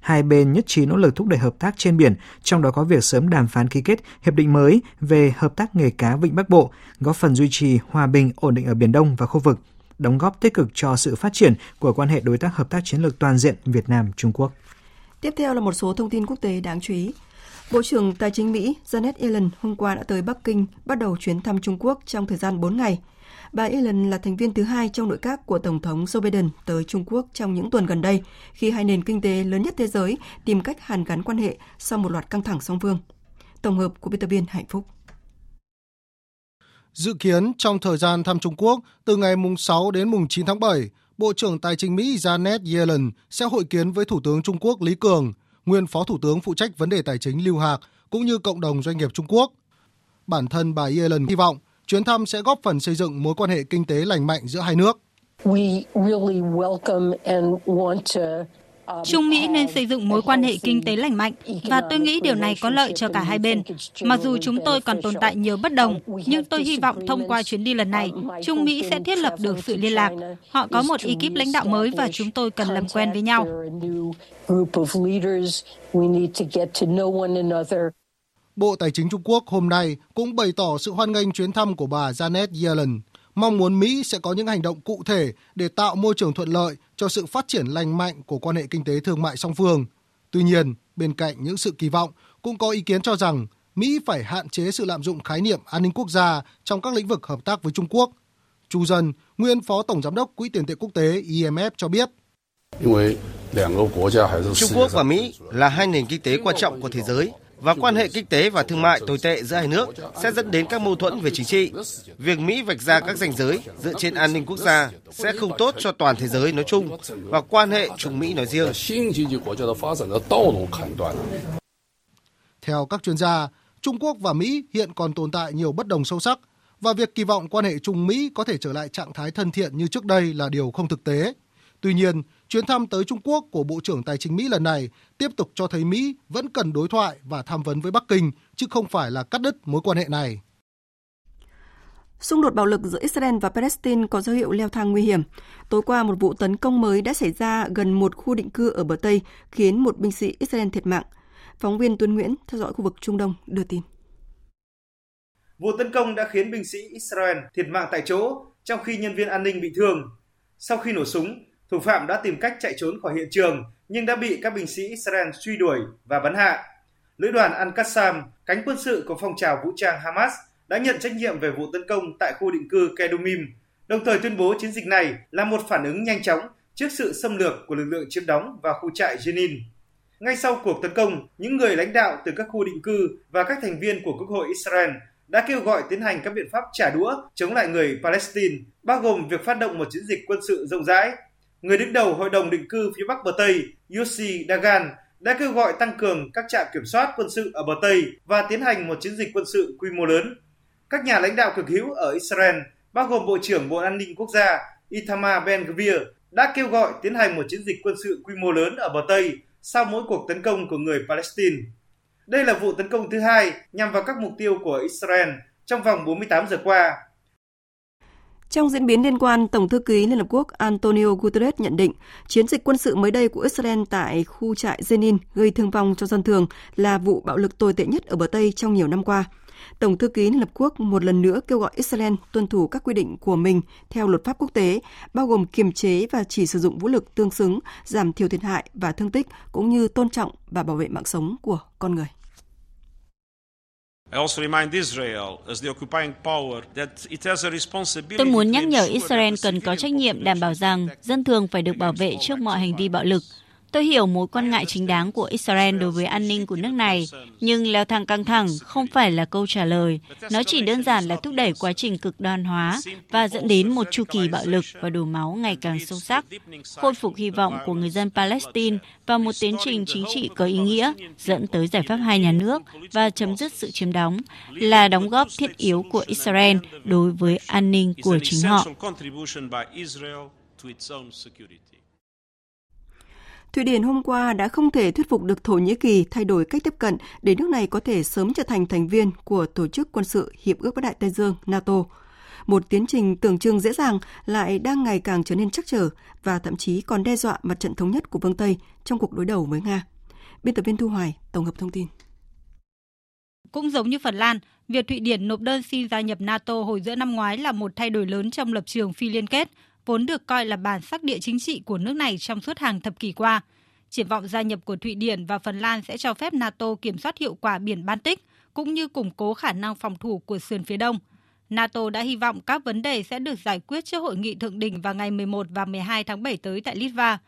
Hai bên nhất trí nỗ lực thúc đẩy hợp tác trên biển, trong đó có việc sớm đàm phán ký kết hiệp định mới về hợp tác nghề cá Vịnh Bắc Bộ, góp phần duy trì hòa bình, ổn định ở Biển Đông và khu vực, đóng góp tích cực cho sự phát triển của quan hệ đối tác hợp tác chiến lược toàn diện Việt Nam Trung Quốc. Tiếp theo là một số thông tin quốc tế đáng chú ý. Bộ trưởng Tài chính Mỹ Janet Yellen hôm qua đã tới Bắc Kinh bắt đầu chuyến thăm Trung Quốc trong thời gian 4 ngày. Bà Yellen là thành viên thứ hai trong nội các của Tổng thống Joe Biden tới Trung Quốc trong những tuần gần đây, khi hai nền kinh tế lớn nhất thế giới tìm cách hàn gắn quan hệ sau một loạt căng thẳng song phương. Tổng hợp của biên tập viên Hạnh Phúc. Dự kiến trong thời gian thăm Trung Quốc từ ngày mùng 6 đến mùng 9 tháng 7, Bộ trưởng Tài chính Mỹ Janet Yellen sẽ hội kiến với Thủ tướng Trung Quốc Lý Cường, nguyên Phó Thủ tướng phụ trách vấn đề tài chính Lưu Hạc cũng như cộng đồng doanh nghiệp Trung Quốc. Bản thân bà Yellen hy vọng chuyến thăm sẽ góp phần xây dựng mối quan hệ kinh tế lành mạnh giữa hai nước. Trung Mỹ nên xây dựng mối quan hệ kinh tế lành mạnh và tôi nghĩ điều này có lợi cho cả hai bên. Mặc dù chúng tôi còn tồn tại nhiều bất đồng, nhưng tôi hy vọng thông qua chuyến đi lần này, Trung Mỹ sẽ thiết lập được sự liên lạc. Họ có một ekip lãnh đạo mới và chúng tôi cần làm quen với nhau. Bộ Tài chính Trung Quốc hôm nay cũng bày tỏ sự hoan nghênh chuyến thăm của bà Janet Yellen, mong muốn Mỹ sẽ có những hành động cụ thể để tạo môi trường thuận lợi cho sự phát triển lành mạnh của quan hệ kinh tế thương mại song phương. Tuy nhiên, bên cạnh những sự kỳ vọng, cũng có ý kiến cho rằng Mỹ phải hạn chế sự lạm dụng khái niệm an ninh quốc gia trong các lĩnh vực hợp tác với Trung Quốc. Chu Dân, nguyên Phó Tổng Giám đốc Quỹ tiền tệ quốc tế IMF cho biết. Trung Quốc và Mỹ là hai nền kinh tế quan trọng của thế giới và quan hệ kinh tế và thương mại tồi tệ giữa hai nước sẽ dẫn đến các mâu thuẫn về chính trị. Việc Mỹ vạch ra các ranh giới dựa trên an ninh quốc gia sẽ không tốt cho toàn thế giới nói chung và quan hệ Trung Mỹ nói riêng. Theo các chuyên gia, Trung Quốc và Mỹ hiện còn tồn tại nhiều bất đồng sâu sắc và việc kỳ vọng quan hệ Trung Mỹ có thể trở lại trạng thái thân thiện như trước đây là điều không thực tế. Tuy nhiên, chuyến thăm tới Trung Quốc của Bộ trưởng Tài chính Mỹ lần này tiếp tục cho thấy Mỹ vẫn cần đối thoại và tham vấn với Bắc Kinh, chứ không phải là cắt đứt mối quan hệ này. Xung đột bạo lực giữa Israel và Palestine có dấu hiệu leo thang nguy hiểm. Tối qua, một vụ tấn công mới đã xảy ra gần một khu định cư ở bờ Tây, khiến một binh sĩ Israel thiệt mạng. Phóng viên Tuấn Nguyễn theo dõi khu vực Trung Đông đưa tin. Vụ tấn công đã khiến binh sĩ Israel thiệt mạng tại chỗ, trong khi nhân viên an ninh bị thương. Sau khi nổ súng, Thủ phạm đã tìm cách chạy trốn khỏi hiện trường nhưng đã bị các binh sĩ Israel truy đuổi và bắn hạ. Lữ đoàn Al-Qassam, cánh quân sự của phong trào vũ trang Hamas, đã nhận trách nhiệm về vụ tấn công tại khu định cư Kedumim, đồng thời tuyên bố chiến dịch này là một phản ứng nhanh chóng trước sự xâm lược của lực lượng chiếm đóng vào khu trại Jenin. Ngay sau cuộc tấn công, những người lãnh đạo từ các khu định cư và các thành viên của Quốc hội Israel đã kêu gọi tiến hành các biện pháp trả đũa chống lại người Palestine, bao gồm việc phát động một chiến dịch quân sự rộng rãi người đứng đầu Hội đồng định cư phía Bắc bờ Tây Yossi Dagan đã kêu gọi tăng cường các trạm kiểm soát quân sự ở bờ Tây và tiến hành một chiến dịch quân sự quy mô lớn. Các nhà lãnh đạo cực hữu ở Israel, bao gồm Bộ trưởng Bộ An ninh Quốc gia Itamar Ben-Gvir, đã kêu gọi tiến hành một chiến dịch quân sự quy mô lớn ở bờ Tây sau mỗi cuộc tấn công của người Palestine. Đây là vụ tấn công thứ hai nhằm vào các mục tiêu của Israel trong vòng 48 giờ qua trong diễn biến liên quan, Tổng thư ký Liên Hợp Quốc Antonio Guterres nhận định chiến dịch quân sự mới đây của Israel tại khu trại Jenin gây thương vong cho dân thường là vụ bạo lực tồi tệ nhất ở bờ Tây trong nhiều năm qua. Tổng thư ký Liên Hợp Quốc một lần nữa kêu gọi Israel tuân thủ các quy định của mình theo luật pháp quốc tế, bao gồm kiềm chế và chỉ sử dụng vũ lực tương xứng, giảm thiểu thiệt hại và thương tích, cũng như tôn trọng và bảo vệ mạng sống của con người. Tôi muốn nhắc nhở Israel cần có trách nhiệm đảm bảo rằng dân thường phải được bảo vệ trước mọi hành vi bạo lực, Tôi hiểu mối quan ngại chính đáng của Israel đối với an ninh của nước này, nhưng leo thang căng thẳng không phải là câu trả lời. Nó chỉ đơn giản là thúc đẩy quá trình cực đoan hóa và dẫn đến một chu kỳ bạo lực và đổ máu ngày càng sâu sắc. Khôi phục hy vọng của người dân Palestine và một tiến trình chính trị có ý nghĩa dẫn tới giải pháp hai nhà nước và chấm dứt sự chiếm đóng là đóng góp thiết yếu của Israel đối với an ninh của chính họ. Thụy Điển hôm qua đã không thể thuyết phục được Thổ Nhĩ Kỳ thay đổi cách tiếp cận để nước này có thể sớm trở thành thành viên của Tổ chức Quân sự Hiệp ước Bắc Đại Tây Dương NATO. Một tiến trình tưởng chừng dễ dàng lại đang ngày càng trở nên chắc trở và thậm chí còn đe dọa mặt trận thống nhất của phương Tây trong cuộc đối đầu với Nga. Biên tập viên Thu Hoài tổng hợp thông tin. Cũng giống như Phần Lan, việc Thụy Điển nộp đơn xin gia nhập NATO hồi giữa năm ngoái là một thay đổi lớn trong lập trường phi liên kết vốn được coi là bản sắc địa chính trị của nước này trong suốt hàng thập kỷ qua. Triển vọng gia nhập của Thụy Điển và Phần Lan sẽ cho phép NATO kiểm soát hiệu quả biển Baltic cũng như củng cố khả năng phòng thủ của sườn phía đông. NATO đã hy vọng các vấn đề sẽ được giải quyết trước hội nghị thượng đỉnh vào ngày 11 và 12 tháng 7 tới tại Litva.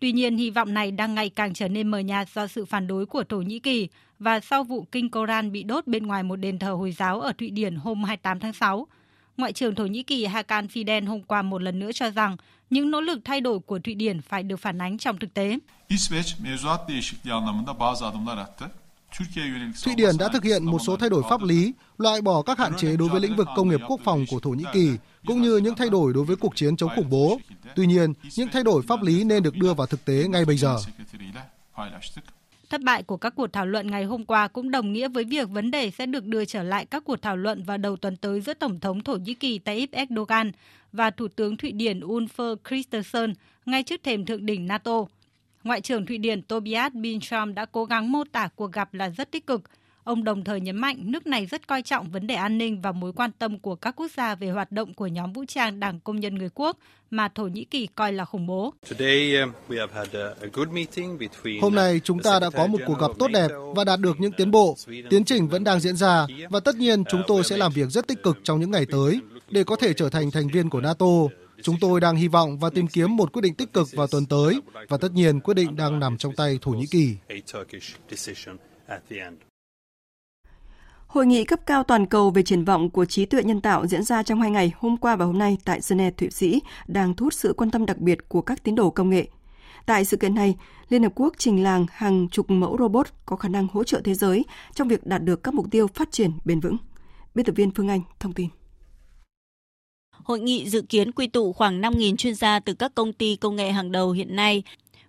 Tuy nhiên, hy vọng này đang ngày càng trở nên mờ nhạt do sự phản đối của Thổ Nhĩ Kỳ và sau vụ kinh Koran bị đốt bên ngoài một đền thờ Hồi giáo ở Thụy Điển hôm 28 tháng 6. Ngoại trưởng Thổ Nhĩ Kỳ Hakan Fidan hôm qua một lần nữa cho rằng những nỗ lực thay đổi của Thụy Điển phải được phản ánh trong thực tế. Thụy Điển đã thực hiện một số thay đổi pháp lý, loại bỏ các hạn chế đối với lĩnh vực công nghiệp quốc phòng của Thổ Nhĩ Kỳ, cũng như những thay đổi đối với cuộc chiến chống khủng bố. Tuy nhiên, những thay đổi pháp lý nên được đưa vào thực tế ngay bây giờ. Thất bại của các cuộc thảo luận ngày hôm qua cũng đồng nghĩa với việc vấn đề sẽ được đưa trở lại các cuộc thảo luận vào đầu tuần tới giữa Tổng thống Thổ Nhĩ Kỳ Tayyip Erdogan và Thủ tướng Thụy Điển Ulf Kristersson ngay trước thềm thượng đỉnh NATO. Ngoại trưởng Thụy Điển Tobias Billström đã cố gắng mô tả cuộc gặp là rất tích cực. Ông đồng thời nhấn mạnh nước này rất coi trọng vấn đề an ninh và mối quan tâm của các quốc gia về hoạt động của nhóm vũ trang Đảng Công nhân Người Quốc mà Thổ Nhĩ Kỳ coi là khủng bố. Hôm nay chúng ta đã có một cuộc gặp tốt đẹp và đạt được những tiến bộ. Tiến trình vẫn đang diễn ra và tất nhiên chúng tôi sẽ làm việc rất tích cực trong những ngày tới để có thể trở thành thành viên của NATO. Chúng tôi đang hy vọng và tìm kiếm một quyết định tích cực vào tuần tới và tất nhiên quyết định đang nằm trong tay Thổ Nhĩ Kỳ. Hội nghị cấp cao toàn cầu về triển vọng của trí tuệ nhân tạo diễn ra trong hai ngày hôm qua và hôm nay tại Geneva, Thụy Sĩ đang thu hút sự quan tâm đặc biệt của các tín đồ công nghệ. Tại sự kiện này, Liên Hợp Quốc trình làng hàng chục mẫu robot có khả năng hỗ trợ thế giới trong việc đạt được các mục tiêu phát triển bền vững. Biên tập viên Phương Anh thông tin. Hội nghị dự kiến quy tụ khoảng 5.000 chuyên gia từ các công ty công nghệ hàng đầu hiện nay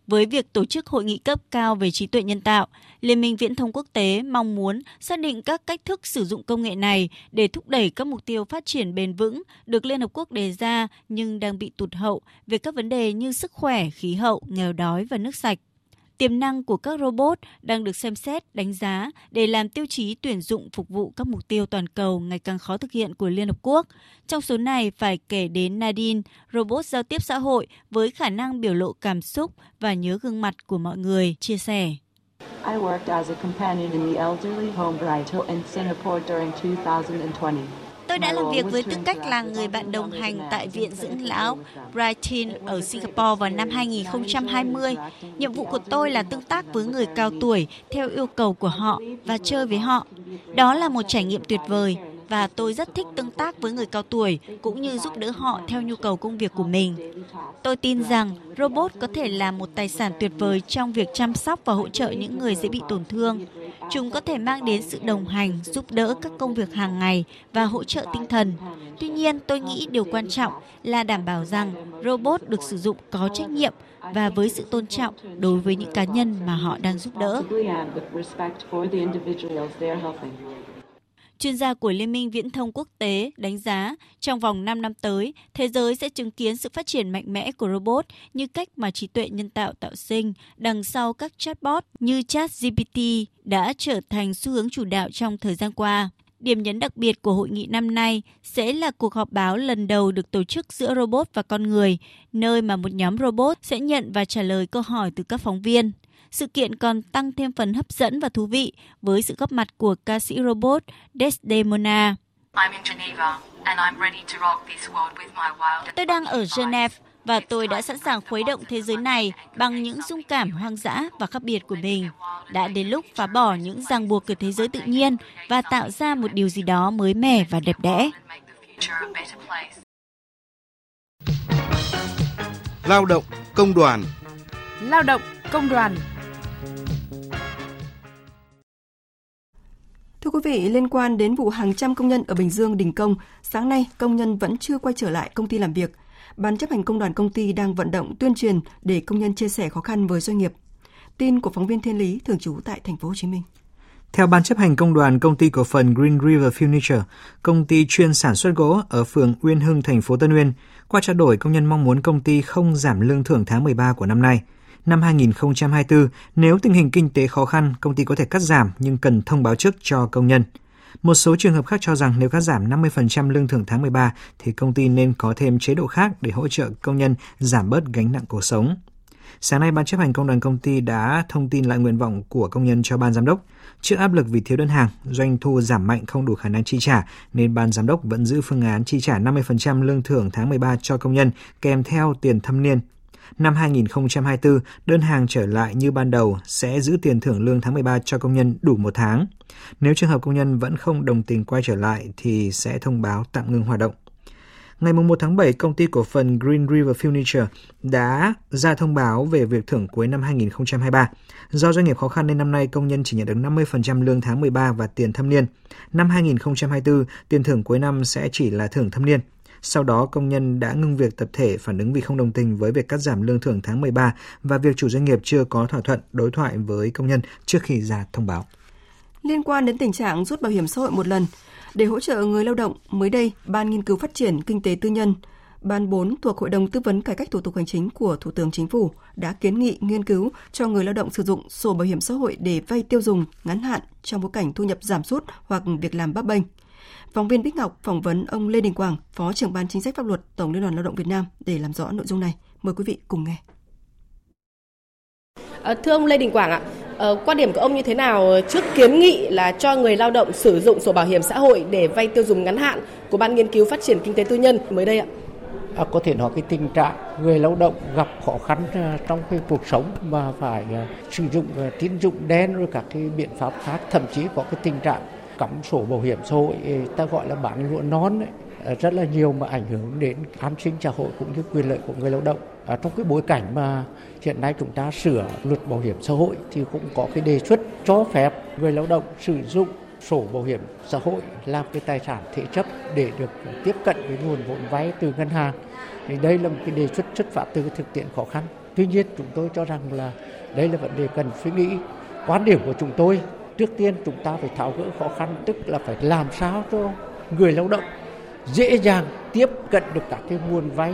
với việc tổ chức hội nghị cấp cao về trí tuệ nhân tạo, Liên minh Viễn thông Quốc tế mong muốn xác định các cách thức sử dụng công nghệ này để thúc đẩy các mục tiêu phát triển bền vững được Liên Hợp Quốc đề ra nhưng đang bị tụt hậu về các vấn đề như sức khỏe, khí hậu, nghèo đói và nước sạch. Tiềm năng của các robot đang được xem xét, đánh giá để làm tiêu chí tuyển dụng phục vụ các mục tiêu toàn cầu ngày càng khó thực hiện của Liên Hợp Quốc. Trong số này phải kể đến Nadine, robot giao tiếp xã hội với khả năng biểu lộ cảm xúc và nhớ gương mặt của mọi người, chia sẻ. I worked as a companion in the elderly home Brighto in Singapore during 2020. Tôi đã làm việc với tư cách là người bạn đồng hành tại Viện Dưỡng Lão Brighton ở Singapore vào năm 2020. Nhiệm vụ của tôi là tương tác với người cao tuổi theo yêu cầu của họ và chơi với họ. Đó là một trải nghiệm tuyệt vời và tôi rất thích tương tác với người cao tuổi cũng như giúp đỡ họ theo nhu cầu công việc của mình. Tôi tin rằng robot có thể là một tài sản tuyệt vời trong việc chăm sóc và hỗ trợ những người dễ bị tổn thương. Chúng có thể mang đến sự đồng hành, giúp đỡ các công việc hàng ngày và hỗ trợ tinh thần. Tuy nhiên, tôi nghĩ điều quan trọng là đảm bảo rằng robot được sử dụng có trách nhiệm và với sự tôn trọng đối với những cá nhân mà họ đang giúp đỡ. Chuyên gia của Liên minh Viễn thông Quốc tế đánh giá trong vòng 5 năm tới, thế giới sẽ chứng kiến sự phát triển mạnh mẽ của robot như cách mà trí tuệ nhân tạo tạo sinh đằng sau các chatbot như ChatGPT đã trở thành xu hướng chủ đạo trong thời gian qua. Điểm nhấn đặc biệt của hội nghị năm nay sẽ là cuộc họp báo lần đầu được tổ chức giữa robot và con người, nơi mà một nhóm robot sẽ nhận và trả lời câu hỏi từ các phóng viên. Sự kiện còn tăng thêm phần hấp dẫn và thú vị với sự góp mặt của ca sĩ robot Desdemona. Tôi đang ở Geneva và tôi đã sẵn sàng khuấy động thế giới này bằng những dung cảm hoang dã và khác biệt của mình. Đã đến lúc phá bỏ những ràng buộc của thế giới tự nhiên và tạo ra một điều gì đó mới mẻ và đẹp đẽ. Lao động, công đoàn Lao động, công đoàn Thưa quý vị, liên quan đến vụ hàng trăm công nhân ở Bình Dương đình công, sáng nay công nhân vẫn chưa quay trở lại công ty làm việc. Ban chấp hành công đoàn công ty đang vận động tuyên truyền để công nhân chia sẻ khó khăn với doanh nghiệp. Tin của phóng viên Thiên Lý thường trú tại thành phố Hồ Chí Minh. Theo ban chấp hành công đoàn công ty cổ phần Green River Furniture, công ty chuyên sản xuất gỗ ở phường Uyên Hưng, thành phố Tân Uyên, qua trao đổi công nhân mong muốn công ty không giảm lương thưởng tháng 13 của năm nay – năm 2024, nếu tình hình kinh tế khó khăn, công ty có thể cắt giảm nhưng cần thông báo trước cho công nhân. Một số trường hợp khác cho rằng nếu cắt giảm 50% lương thưởng tháng 13 thì công ty nên có thêm chế độ khác để hỗ trợ công nhân giảm bớt gánh nặng cuộc sống. Sáng nay, Ban chấp hành công đoàn công ty đã thông tin lại nguyện vọng của công nhân cho Ban Giám đốc. Trước áp lực vì thiếu đơn hàng, doanh thu giảm mạnh không đủ khả năng chi trả, nên Ban Giám đốc vẫn giữ phương án chi trả 50% lương thưởng tháng 13 cho công nhân kèm theo tiền thâm niên Năm 2024, đơn hàng trở lại như ban đầu sẽ giữ tiền thưởng lương tháng 13 cho công nhân đủ một tháng. Nếu trường hợp công nhân vẫn không đồng tình quay trở lại thì sẽ thông báo tạm ngừng hoạt động. Ngày 1 tháng 7, công ty cổ phần Green River Furniture đã ra thông báo về việc thưởng cuối năm 2023. Do doanh nghiệp khó khăn nên năm nay công nhân chỉ nhận được 50% lương tháng 13 và tiền thâm niên. Năm 2024, tiền thưởng cuối năm sẽ chỉ là thưởng thâm niên. Sau đó, công nhân đã ngưng việc tập thể phản ứng vì không đồng tình với việc cắt giảm lương thưởng tháng 13 và việc chủ doanh nghiệp chưa có thỏa thuận đối thoại với công nhân trước khi ra thông báo. Liên quan đến tình trạng rút bảo hiểm xã hội một lần, để hỗ trợ người lao động, mới đây, Ban Nghiên cứu Phát triển Kinh tế Tư nhân, Ban 4 thuộc Hội đồng Tư vấn Cải cách Thủ tục Hành chính của Thủ tướng Chính phủ đã kiến nghị nghiên cứu cho người lao động sử dụng sổ bảo hiểm xã hội để vay tiêu dùng ngắn hạn trong bối cảnh thu nhập giảm sút hoặc việc làm bấp bênh. Phóng viên Bích Ngọc phỏng vấn ông Lê Đình Quảng, Phó trưởng ban chính sách pháp luật Tổng Liên đoàn Lao động Việt Nam để làm rõ nội dung này. Mời quý vị cùng nghe. À, thưa ông Lê Đình Quảng ạ, à, quan điểm của ông như thế nào trước kiến nghị là cho người lao động sử dụng sổ bảo hiểm xã hội để vay tiêu dùng ngắn hạn của Ban Nghiên cứu Phát triển Kinh tế Tư nhân mới đây ạ? À, có thể nói cái tình trạng người lao động gặp khó khăn uh, trong cái cuộc sống mà phải uh, sử dụng tín dụng đen rồi các cái biện pháp khác thậm chí có cái tình trạng cắm sổ bảo hiểm xã hội ta gọi là bán lụa non ấy, à, rất là nhiều mà ảnh hưởng đến an sinh xã hội cũng như quyền lợi của người lao động. À, trong cái bối cảnh mà hiện nay chúng ta sửa luật bảo hiểm xã hội thì cũng có cái đề xuất cho phép người lao động sử dụng sổ bảo hiểm xã hội làm cái tài sản thế chấp để được tiếp cận với nguồn vốn vay từ ngân hàng. Thì đây là một cái đề xuất xuất phát từ thực tiễn khó khăn. Tuy nhiên chúng tôi cho rằng là đây là vấn đề cần suy nghĩ. Quan điểm của chúng tôi trước tiên chúng ta phải tháo gỡ khó khăn tức là phải làm sao cho người lao động dễ dàng tiếp cận được các cái nguồn vay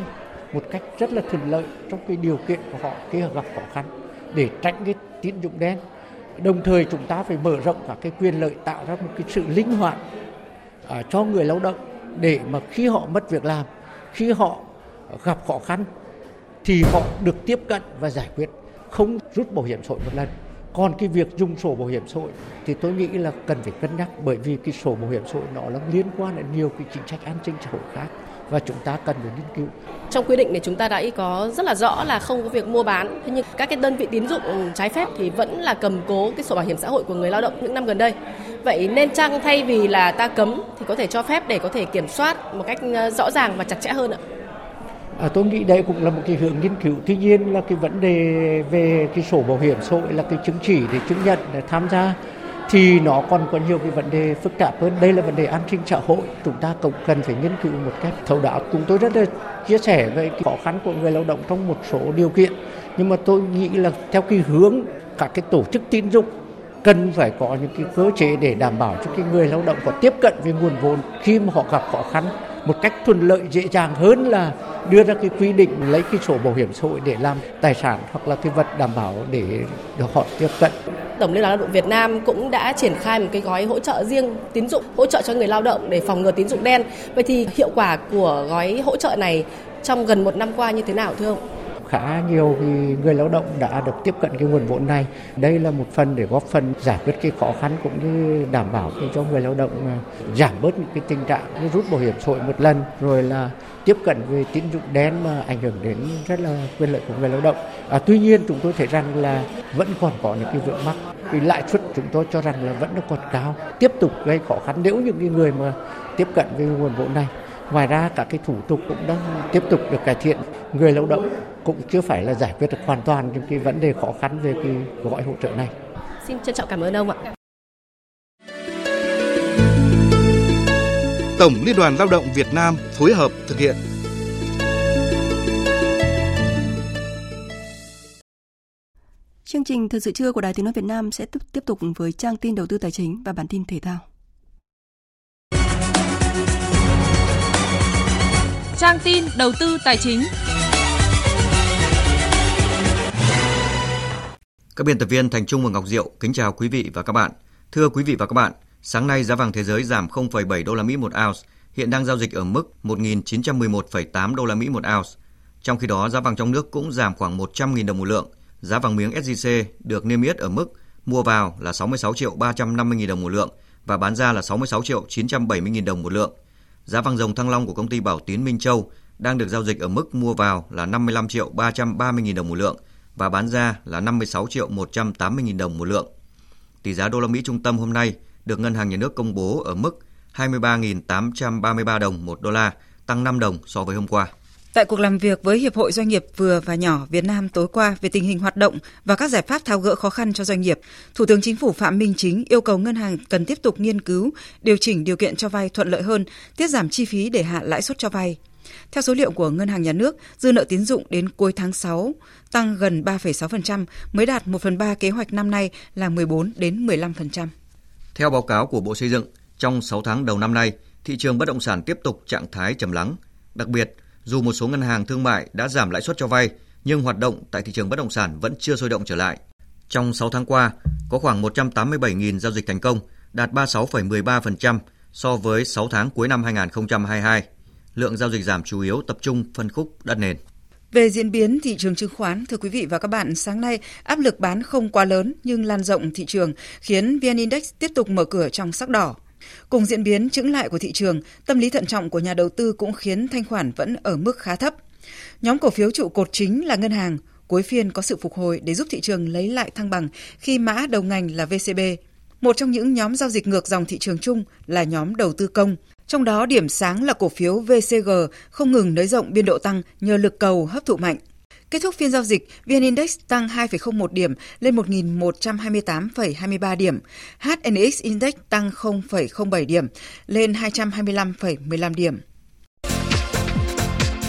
một cách rất là thuận lợi trong cái điều kiện của họ khi họ gặp khó khăn để tránh cái tín dụng đen. Đồng thời chúng ta phải mở rộng các cái quyền lợi tạo ra một cái sự linh hoạt à, cho người lao động để mà khi họ mất việc làm khi họ gặp khó khăn thì họ được tiếp cận và giải quyết không rút bảo hiểm xã hội một lần còn cái việc dùng sổ bảo hiểm xã hội thì tôi nghĩ là cần phải cân nhắc bởi vì cái sổ bảo hiểm xã hội nó là liên quan đến nhiều cái chính sách an sinh xã hội khác và chúng ta cần phải nghiên cứu. Trong quy định này chúng ta đã có rất là rõ là không có việc mua bán, thế nhưng các cái đơn vị tín dụng trái phép thì vẫn là cầm cố cái sổ bảo hiểm xã hội của người lao động những năm gần đây. Vậy nên chăng thay vì là ta cấm thì có thể cho phép để có thể kiểm soát một cách ờ, rõ ràng và chặt chẽ hơn ạ? À, tôi nghĩ đây cũng là một cái hướng nghiên cứu. Tuy nhiên là cái vấn đề về cái sổ bảo hiểm xã hội là cái chứng chỉ để chứng nhận để tham gia thì nó còn có nhiều cái vấn đề phức tạp hơn. Đây là vấn đề an sinh xã hội. Chúng ta cũng cần phải nghiên cứu một cách thấu đáo. Chúng tôi rất là chia sẻ về cái khó khăn của người lao động trong một số điều kiện. Nhưng mà tôi nghĩ là theo cái hướng các cái tổ chức tín dụng cần phải có những cái cơ chế để đảm bảo cho cái người lao động có tiếp cận với nguồn vốn khi mà họ gặp khó khăn một cách thuận lợi, dễ dàng hơn là đưa ra cái quy định, lấy cái sổ bảo hiểm xã hội để làm tài sản hoặc là cái vật đảm bảo để được họ tiếp cận. Tổng Liên đoàn Lao động Việt Nam cũng đã triển khai một cái gói hỗ trợ riêng tín dụng, hỗ trợ cho người lao động để phòng ngừa tín dụng đen. Vậy thì hiệu quả của gói hỗ trợ này trong gần một năm qua như thế nào, thưa ông? Khá nhiều người lao động đã được tiếp cận cái nguồn vốn này. Đây là một phần để góp phần giải quyết cái khó khăn cũng như đảm bảo cho người lao động giảm bớt những cái tình trạng như rút bảo hiểm xã hội một lần rồi là tiếp cận về tín dụng đen mà ảnh hưởng đến rất là quyền lợi của người lao động. À, tuy nhiên chúng tôi thấy rằng là vẫn còn có những cái vướng mắc. Vì lãi suất chúng tôi cho rằng là vẫn còn cao, tiếp tục gây khó khăn nếu những cái người mà tiếp cận với nguồn vốn này. Ngoài ra các cái thủ tục cũng đang tiếp tục được cải thiện. Người lao động cũng chưa phải là giải quyết được hoàn toàn những cái vấn đề khó khăn về cái gói hỗ trợ này. Xin trân trọng cảm ơn ông ạ. Tổng Liên đoàn Lao động Việt Nam phối hợp thực hiện. Chương trình Thời sự trưa của Đài Tiếng Nói Việt Nam sẽ tiếp tục với trang tin đầu tư tài chính và bản tin thể thao. Trang tin đầu tư tài chính. Các biên tập viên Thành Trung và Ngọc Diệu kính chào quý vị và các bạn. Thưa quý vị và các bạn, sáng nay giá vàng thế giới giảm 0,7 đô la Mỹ một ounce, hiện đang giao dịch ở mức 1.911,8 đô la Mỹ một ounce. Trong khi đó, giá vàng trong nước cũng giảm khoảng 100.000 đồng một lượng. Giá vàng miếng SJC được niêm yết ở mức mua vào là 66 triệu 350.000 đồng một lượng và bán ra là 66 triệu 970.000 đồng một lượng. Giá vàng dòng thăng long của công ty Bảo Tín Minh Châu đang được giao dịch ở mức mua vào là 55 triệu 330 nghìn đồng một lượng và bán ra là 56 triệu 180 nghìn đồng một lượng. Tỷ giá đô la Mỹ trung tâm hôm nay được Ngân hàng Nhà nước công bố ở mức 23.833 đồng một đô la, tăng 5 đồng so với hôm qua. Tại cuộc làm việc với Hiệp hội Doanh nghiệp vừa và nhỏ Việt Nam tối qua về tình hình hoạt động và các giải pháp tháo gỡ khó khăn cho doanh nghiệp, Thủ tướng Chính phủ Phạm Minh Chính yêu cầu ngân hàng cần tiếp tục nghiên cứu, điều chỉnh điều kiện cho vay thuận lợi hơn, tiết giảm chi phí để hạ lãi suất cho vay. Theo số liệu của Ngân hàng Nhà nước, dư nợ tín dụng đến cuối tháng 6 tăng gần 3,6%, mới đạt 1 phần 3 kế hoạch năm nay là 14 đến 15%. Theo báo cáo của Bộ Xây dựng, trong 6 tháng đầu năm nay, thị trường bất động sản tiếp tục trạng thái trầm lắng. Đặc biệt, dù một số ngân hàng thương mại đã giảm lãi suất cho vay, nhưng hoạt động tại thị trường bất động sản vẫn chưa sôi động trở lại. Trong 6 tháng qua, có khoảng 187.000 giao dịch thành công, đạt 36,13% so với 6 tháng cuối năm 2022. Lượng giao dịch giảm chủ yếu tập trung phân khúc đất nền. Về diễn biến thị trường chứng khoán, thưa quý vị và các bạn, sáng nay áp lực bán không quá lớn nhưng lan rộng thị trường khiến VN Index tiếp tục mở cửa trong sắc đỏ. Cùng diễn biến chững lại của thị trường, tâm lý thận trọng của nhà đầu tư cũng khiến thanh khoản vẫn ở mức khá thấp. Nhóm cổ phiếu trụ cột chính là ngân hàng, cuối phiên có sự phục hồi để giúp thị trường lấy lại thăng bằng khi mã đầu ngành là VCB. Một trong những nhóm giao dịch ngược dòng thị trường chung là nhóm đầu tư công. Trong đó điểm sáng là cổ phiếu VCG không ngừng nới rộng biên độ tăng nhờ lực cầu hấp thụ mạnh. Kết thúc phiên giao dịch, VN Index tăng 2,01 điểm lên 1.128,23 điểm. HNX Index tăng 0,07 điểm lên 225,15 điểm.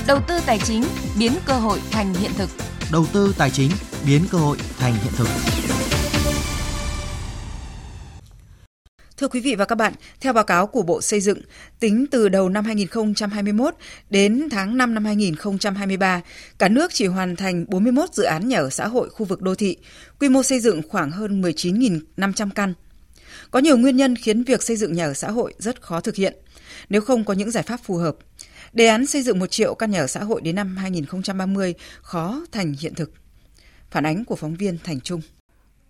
Đầu tư tài chính biến cơ hội thành hiện thực. Đầu tư tài chính biến cơ hội thành hiện thực. Thưa quý vị và các bạn, theo báo cáo của Bộ Xây dựng, tính từ đầu năm 2021 đến tháng 5 năm 2023, cả nước chỉ hoàn thành 41 dự án nhà ở xã hội khu vực đô thị, quy mô xây dựng khoảng hơn 19.500 căn. Có nhiều nguyên nhân khiến việc xây dựng nhà ở xã hội rất khó thực hiện nếu không có những giải pháp phù hợp. Đề án xây dựng 1 triệu căn nhà ở xã hội đến năm 2030 khó thành hiện thực. Phản ánh của phóng viên Thành Trung.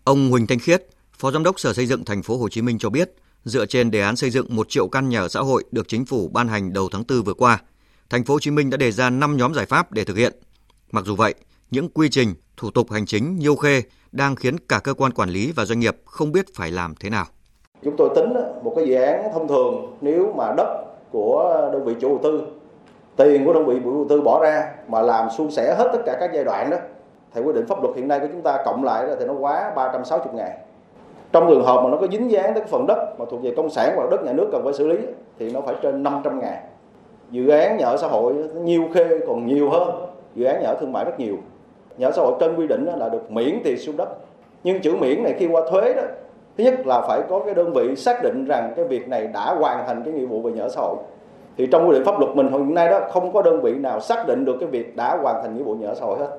Ông Huỳnh Thanh Khiết, Phó Giám đốc Sở Xây dựng Thành phố Hồ Chí Minh cho biết, dựa trên đề án xây dựng 1 triệu căn nhà ở xã hội được chính phủ ban hành đầu tháng 4 vừa qua, Thành phố Hồ Chí Minh đã đề ra 5 nhóm giải pháp để thực hiện. Mặc dù vậy, những quy trình, thủ tục hành chính nhiều khê đang khiến cả cơ quan quản lý và doanh nghiệp không biết phải làm thế nào. Chúng tôi tính một cái dự án thông thường nếu mà đất của đơn vị chủ đầu tư, tiền của đơn vị chủ đầu tư bỏ ra mà làm suôn sẻ hết tất cả các giai đoạn đó, theo quy định pháp luật hiện nay của chúng ta cộng lại thì nó quá 360 ngày trong trường hợp mà nó có dính dáng tới phần đất mà thuộc về công sản hoặc đất nhà nước cần phải xử lý, thì nó phải trên 500 ngàn. Dự án nhà ở xã hội nhiều khê còn nhiều hơn. Dự án nhà ở thương mại rất nhiều. Nhà ở xã hội trên quy định là được miễn tiền sử đất. Nhưng chữ miễn này khi qua thuế đó, thứ nhất là phải có cái đơn vị xác định rằng cái việc này đã hoàn thành cái nghĩa vụ về nhà ở xã hội. Thì trong quy định pháp luật mình hiện nay đó, không có đơn vị nào xác định được cái việc đã hoàn thành nghĩa vụ nhà ở xã hội hết.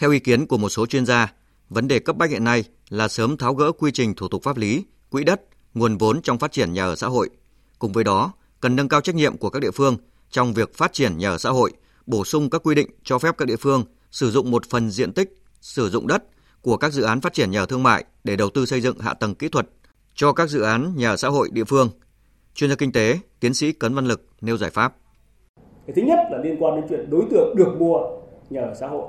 Theo ý kiến của một số chuyên gia Vấn đề cấp bách hiện nay là sớm tháo gỡ quy trình thủ tục pháp lý, quỹ đất, nguồn vốn trong phát triển nhà ở xã hội. Cùng với đó, cần nâng cao trách nhiệm của các địa phương trong việc phát triển nhà ở xã hội, bổ sung các quy định cho phép các địa phương sử dụng một phần diện tích sử dụng đất của các dự án phát triển nhà ở thương mại để đầu tư xây dựng hạ tầng kỹ thuật cho các dự án nhà ở xã hội địa phương. Chuyên gia kinh tế, tiến sĩ Cấn Văn Lực nêu giải pháp. Cái thứ nhất là liên quan đến chuyện đối tượng được mua nhà ở xã hội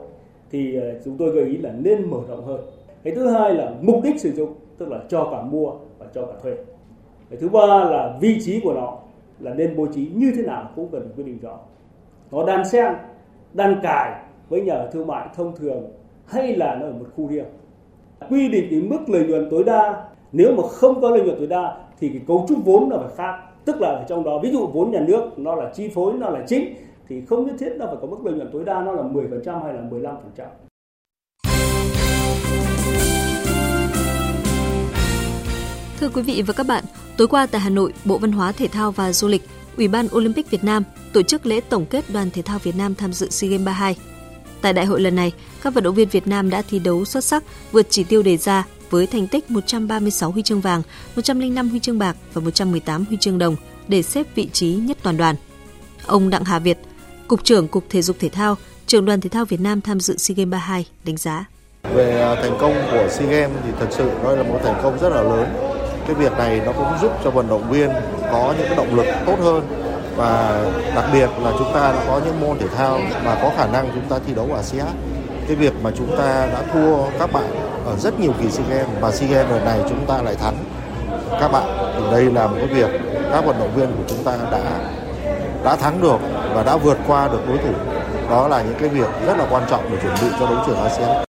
thì ờ, chúng tôi gợi ý là nên mở rộng hơn. Cái thứ hai là mục đích sử dụng, tức là cho cả mua và cho cả thuê. Cái thứ ba là vị trí của nó là nên bố trí như thế nào cũng cần quy định rõ. Nó đan xen, đan cài với nhà ở thương mại thông thường hay là nó ở một khu riêng. Quy định cái mức lợi nhuận tối đa, nếu mà không có lợi nhuận tối đa thì cái cấu trúc vốn nó phải khác. Tức là ở trong đó, ví dụ vốn nhà nước nó là chi phối, nó là chính thì không nhất thiết nó phải có mức lợi nhuận tối đa nó là 10% hay là 15%. Thưa quý vị và các bạn, tối qua tại Hà Nội, Bộ Văn hóa Thể thao và Du lịch, Ủy ban Olympic Việt Nam tổ chức lễ tổng kết đoàn thể thao Việt Nam tham dự SEA Games 32. Tại đại hội lần này, các vận động viên Việt Nam đã thi đấu xuất sắc, vượt chỉ tiêu đề ra với thành tích 136 huy chương vàng, 105 huy chương bạc và 118 huy chương đồng để xếp vị trí nhất toàn đoàn. Ông Đặng Hà Việt, Cục trưởng Cục Thể dục Thể thao, trưởng đoàn thể thao Việt Nam tham dự SEA Games 32 đánh giá. Về à, thành công của SEA Games thì thật sự đó là một thành công rất là lớn. Cái việc này nó cũng giúp cho vận động viên có những cái động lực tốt hơn và đặc biệt là chúng ta đã có những môn thể thao mà có khả năng chúng ta thi đấu ở ASEAN. Cái việc mà chúng ta đã thua các bạn ở rất nhiều kỳ SEA Games và SEA Games lần này chúng ta lại thắng các bạn thì đây là một cái việc các vận động viên của chúng ta đã đã thắng được và đã vượt qua được đối thủ. Đó là những cái việc rất là quan trọng để chuẩn bị cho đấu trường ASEAN.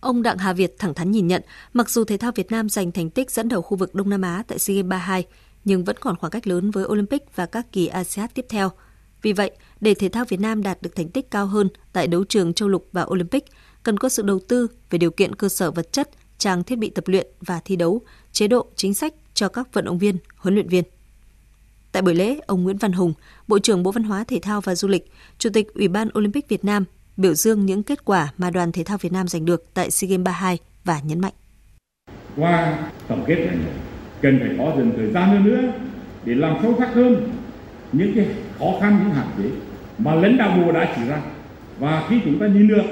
Ông Đặng Hà Việt thẳng thắn nhìn nhận, mặc dù thể thao Việt Nam giành thành tích dẫn đầu khu vực Đông Nam Á tại SEA Games 32, nhưng vẫn còn khoảng cách lớn với Olympic và các kỳ ASEAN tiếp theo. Vì vậy, để thể thao Việt Nam đạt được thành tích cao hơn tại đấu trường châu lục và Olympic, cần có sự đầu tư về điều kiện cơ sở vật chất, trang thiết bị tập luyện và thi đấu, chế độ chính sách cho các vận động viên, huấn luyện viên. Tại buổi lễ, ông Nguyễn Văn Hùng, Bộ trưởng Bộ Văn hóa Thể thao và Du lịch, Chủ tịch Ủy ban Olympic Việt Nam biểu dương những kết quả mà đoàn thể thao Việt Nam giành được tại SEA Games 32 và nhấn mạnh. Qua tổng kết này, cần phải có dần thời gian hơn nữa để làm sâu sắc hơn những cái khó khăn, những hạn chế mà lãnh đạo bộ đã chỉ ra. Và khi chúng ta nhìn được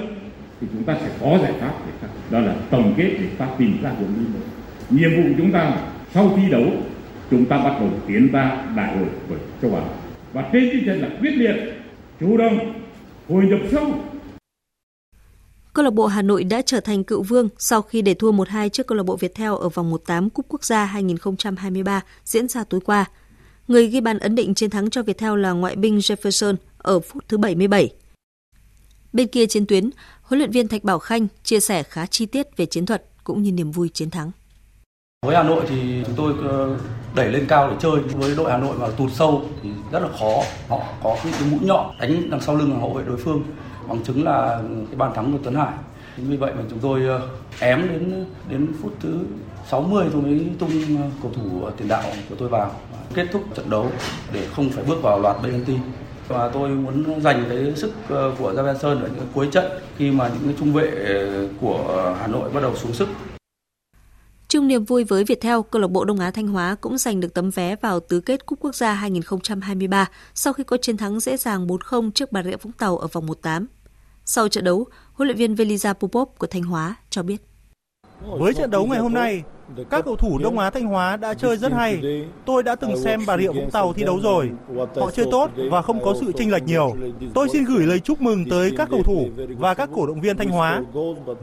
thì chúng ta sẽ có giải pháp để khắc đó là tổng kết để ta tìm ra hướng đi mới nhiệm vụ chúng ta sau thi đấu chúng ta bắt đầu tiến ra đại hội của châu Á và trên tinh thần là quyết liệt chủ động hội nhập sâu Câu lạc bộ Hà Nội đã trở thành cựu vương sau khi để thua 1-2 trước câu lạc bộ Viettel ở vòng 1/8 Cúp Quốc gia 2023 diễn ra tối qua. Người ghi bàn ấn định chiến thắng cho Viettel là ngoại binh Jefferson ở phút thứ 77. Bên kia chiến tuyến, huấn luyện viên Thạch Bảo Khanh chia sẻ khá chi tiết về chiến thuật cũng như niềm vui chiến thắng. Với Hà Nội thì chúng tôi ờ, đẩy lên cao để chơi. Với đội Hà Nội mà tụt sâu thì rất là khó. Họ có những cái mũi nhọn đánh đằng sau lưng hậu vệ đối phương. Bằng chứng là cái bàn thắng của Tuấn Hải. Chính vì vậy mà chúng tôi ờ, ém đến đến phút thứ 60 tôi mới tung ờ, cầu thủ tiền đạo của tôi vào kết thúc trận đấu để không phải bước vào loạt penalty và tôi muốn dành cái sức ờ, của Gia Sơn ở những cuối trận khi mà những cái trung vệ của Hà Nội bắt đầu xuống sức Chung niềm vui với Viettel, câu lạc bộ Đông Á Thanh Hóa cũng giành được tấm vé vào tứ kết Cúp Quốc gia 2023 sau khi có chiến thắng dễ dàng 4-0 trước Bà Rịa Vũng Tàu ở vòng 1/8. Sau trận đấu, huấn luyện viên Veliza Popov của Thanh Hóa cho biết. Với trận đấu ngày hôm nay, các cầu thủ Đông Á Thanh Hóa đã chơi rất hay. Tôi đã từng xem Bà Rịa Vũng Tàu thi đấu rồi. Họ chơi tốt và không có sự chênh lệch nhiều. Tôi xin gửi lời chúc mừng tới các cầu thủ và các cổ động viên Thanh Hóa.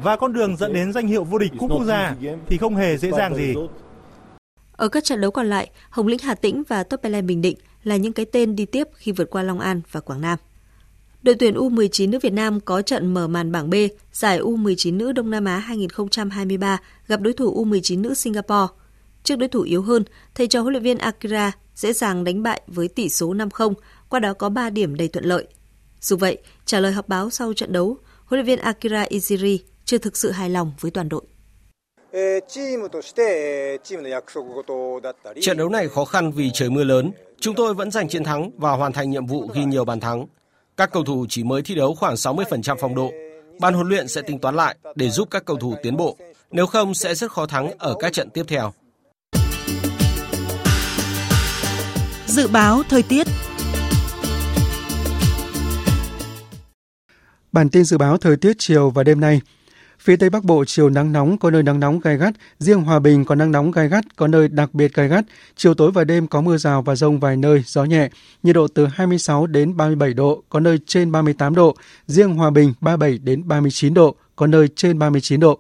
Và con đường dẫn đến danh hiệu vô địch cúp quốc gia thì không hề dễ dàng gì. Ở các trận đấu còn lại, Hồng Lĩnh Hà Tĩnh và Topelen Bình Định là những cái tên đi tiếp khi vượt qua Long An và Quảng Nam. Đội tuyển U19 nữ Việt Nam có trận mở màn bảng B giải U19 nữ Đông Nam Á 2023 gặp đối thủ U19 nữ Singapore. Trước đối thủ yếu hơn, thầy trò huấn luyện viên Akira dễ dàng đánh bại với tỷ số 5-0, qua đó có 3 điểm đầy thuận lợi. Dù vậy, trả lời họp báo sau trận đấu, huấn luyện viên Akira Iziri chưa thực sự hài lòng với toàn đội. Trận đấu này khó khăn vì trời mưa lớn. Chúng tôi vẫn giành chiến thắng và hoàn thành nhiệm vụ ghi nhiều bàn thắng. Các cầu thủ chỉ mới thi đấu khoảng 60% phong độ. Ban huấn luyện sẽ tính toán lại để giúp các cầu thủ tiến bộ. Nếu không sẽ rất khó thắng ở các trận tiếp theo. Dự báo thời tiết Bản tin dự báo thời tiết chiều và đêm nay. Phía Tây Bắc Bộ chiều nắng nóng có nơi nắng nóng gai gắt, riêng Hòa Bình có nắng nóng gai gắt, có nơi đặc biệt gai gắt. Chiều tối và đêm có mưa rào và rông vài nơi, gió nhẹ, nhiệt độ từ 26 đến 37 độ, có nơi trên 38 độ, riêng Hòa Bình 37 đến 39 độ, có nơi trên 39 độ.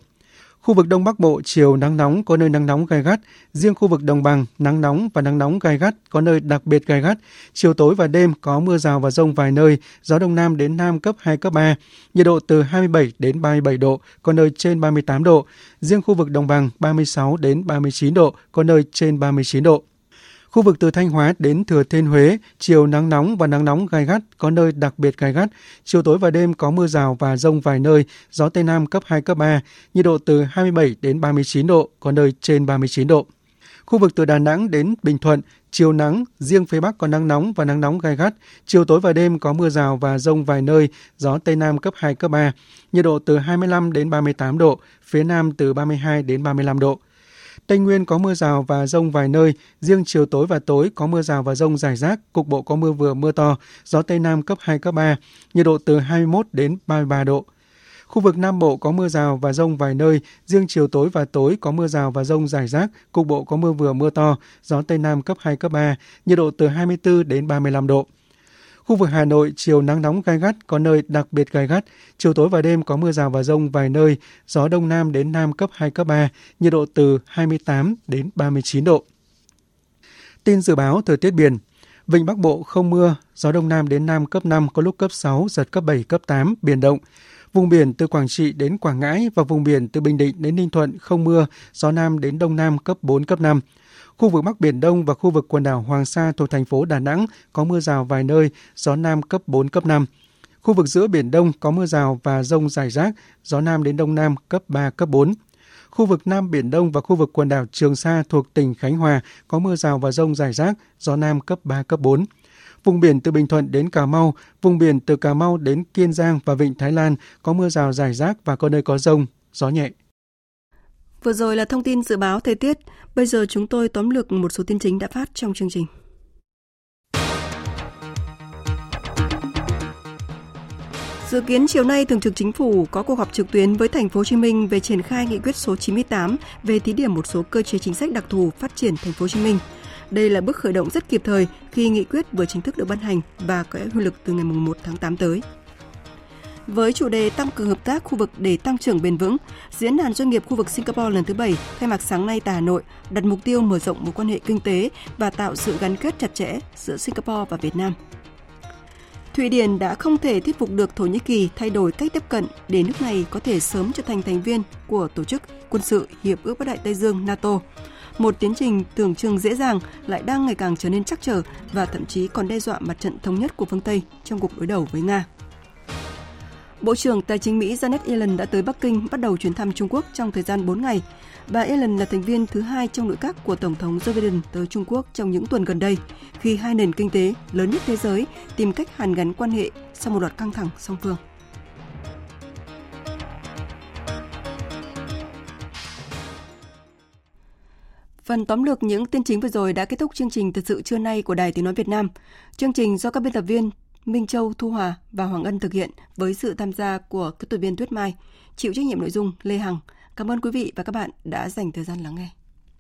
Khu vực Đông Bắc Bộ chiều nắng nóng có nơi nắng nóng gai gắt, riêng khu vực Đồng bằng nắng nóng và nắng nóng gai gắt có nơi đặc biệt gai gắt. Chiều tối và đêm có mưa rào và rông vài nơi, gió đông nam đến nam cấp 2 cấp 3, nhiệt độ từ 27 đến 37 độ, có nơi trên 38 độ. Riêng khu vực Đồng bằng 36 đến 39 độ, có nơi trên 39 độ. Khu vực từ Thanh Hóa đến Thừa Thiên Huế, chiều nắng nóng và nắng nóng gai gắt, có nơi đặc biệt gai gắt. Chiều tối và đêm có mưa rào và rông vài nơi, gió Tây Nam cấp 2, cấp 3, nhiệt độ từ 27 đến 39 độ, có nơi trên 39 độ. Khu vực từ Đà Nẵng đến Bình Thuận, chiều nắng, riêng phía Bắc có nắng nóng và nắng nóng gai gắt. Chiều tối và đêm có mưa rào và rông vài nơi, gió Tây Nam cấp 2, cấp 3. Nhiệt độ từ 25 đến 38 độ, phía Nam từ 32 đến 35 độ. Tây Nguyên có mưa rào và rông vài nơi, riêng chiều tối và tối có mưa rào và rông rải rác, cục bộ có mưa vừa mưa to, gió Tây Nam cấp 2, cấp 3, nhiệt độ từ 21 đến 33 độ. Khu vực Nam Bộ có mưa rào và rông vài nơi, riêng chiều tối và tối có mưa rào và rông rải rác, cục bộ có mưa vừa mưa to, gió Tây Nam cấp 2, cấp 3, nhiệt độ từ 24 đến 35 độ. Khu vực Hà Nội chiều nắng nóng gai gắt, có nơi đặc biệt gai gắt. Chiều tối và đêm có mưa rào và rông vài nơi, gió đông nam đến nam cấp 2, cấp 3, nhiệt độ từ 28 đến 39 độ. Tin dự báo thời tiết biển. Vịnh Bắc Bộ không mưa, gió đông nam đến nam cấp 5, có lúc cấp 6, giật cấp 7, cấp 8, biển động. Vùng biển từ Quảng Trị đến Quảng Ngãi và vùng biển từ Bình Định đến Ninh Thuận không mưa, gió nam đến đông nam cấp 4, cấp 5. Khu vực Bắc Biển Đông và khu vực quần đảo Hoàng Sa thuộc thành phố Đà Nẵng có mưa rào vài nơi, gió Nam cấp 4, cấp 5. Khu vực giữa Biển Đông có mưa rào và rông rải rác, gió Nam đến Đông Nam cấp 3, cấp 4. Khu vực Nam Biển Đông và khu vực quần đảo Trường Sa thuộc tỉnh Khánh Hòa có mưa rào và rông rải rác, gió Nam cấp 3, cấp 4. Vùng biển từ Bình Thuận đến Cà Mau, vùng biển từ Cà Mau đến Kiên Giang và Vịnh Thái Lan có mưa rào rải rác và có nơi có rông, gió nhẹ. Vừa rồi là thông tin dự báo thời tiết. Bây giờ chúng tôi tóm lược một số tin chính đã phát trong chương trình. Dự kiến chiều nay, Thường trực Chính phủ có cuộc họp trực tuyến với thành phố Hồ Chí Minh về triển khai nghị quyết số 98 về thí điểm một số cơ chế chính sách đặc thù phát triển thành phố Hồ Chí Minh. Đây là bước khởi động rất kịp thời khi nghị quyết vừa chính thức được ban hành và có hiệu lực từ ngày 1 tháng 8 tới. Với chủ đề tăng cường hợp tác khu vực để tăng trưởng bền vững, Diễn đàn Doanh nghiệp khu vực Singapore lần thứ 7 khai mạc sáng nay tại Hà Nội đặt mục tiêu mở rộng mối quan hệ kinh tế và tạo sự gắn kết chặt chẽ giữa Singapore và Việt Nam. Thụy Điển đã không thể thuyết phục được Thổ Nhĩ Kỳ thay đổi cách tiếp cận để nước này có thể sớm trở thành thành viên của Tổ chức Quân sự Hiệp ước Bắc Đại Tây Dương NATO. Một tiến trình tưởng chừng dễ dàng lại đang ngày càng trở nên chắc trở và thậm chí còn đe dọa mặt trận thống nhất của phương Tây trong cuộc đối đầu với Nga. Bộ trưởng Tài chính Mỹ Janet Yellen đã tới Bắc Kinh bắt đầu chuyến thăm Trung Quốc trong thời gian 4 ngày. Bà Yellen là thành viên thứ hai trong nội các của Tổng thống Joe Biden tới Trung Quốc trong những tuần gần đây, khi hai nền kinh tế lớn nhất thế giới tìm cách hàn gắn quan hệ sau một loạt căng thẳng song phương. Phần tóm lược những tin chính vừa rồi đã kết thúc chương trình Thật sự trưa nay của Đài Tiếng Nói Việt Nam. Chương trình do các biên tập viên Minh Châu, Thu Hòa và Hoàng Ân thực hiện với sự tham gia của kỹ thuật viên Tuyết Mai, chịu trách nhiệm nội dung Lê Hằng. Cảm ơn quý vị và các bạn đã dành thời gian lắng nghe.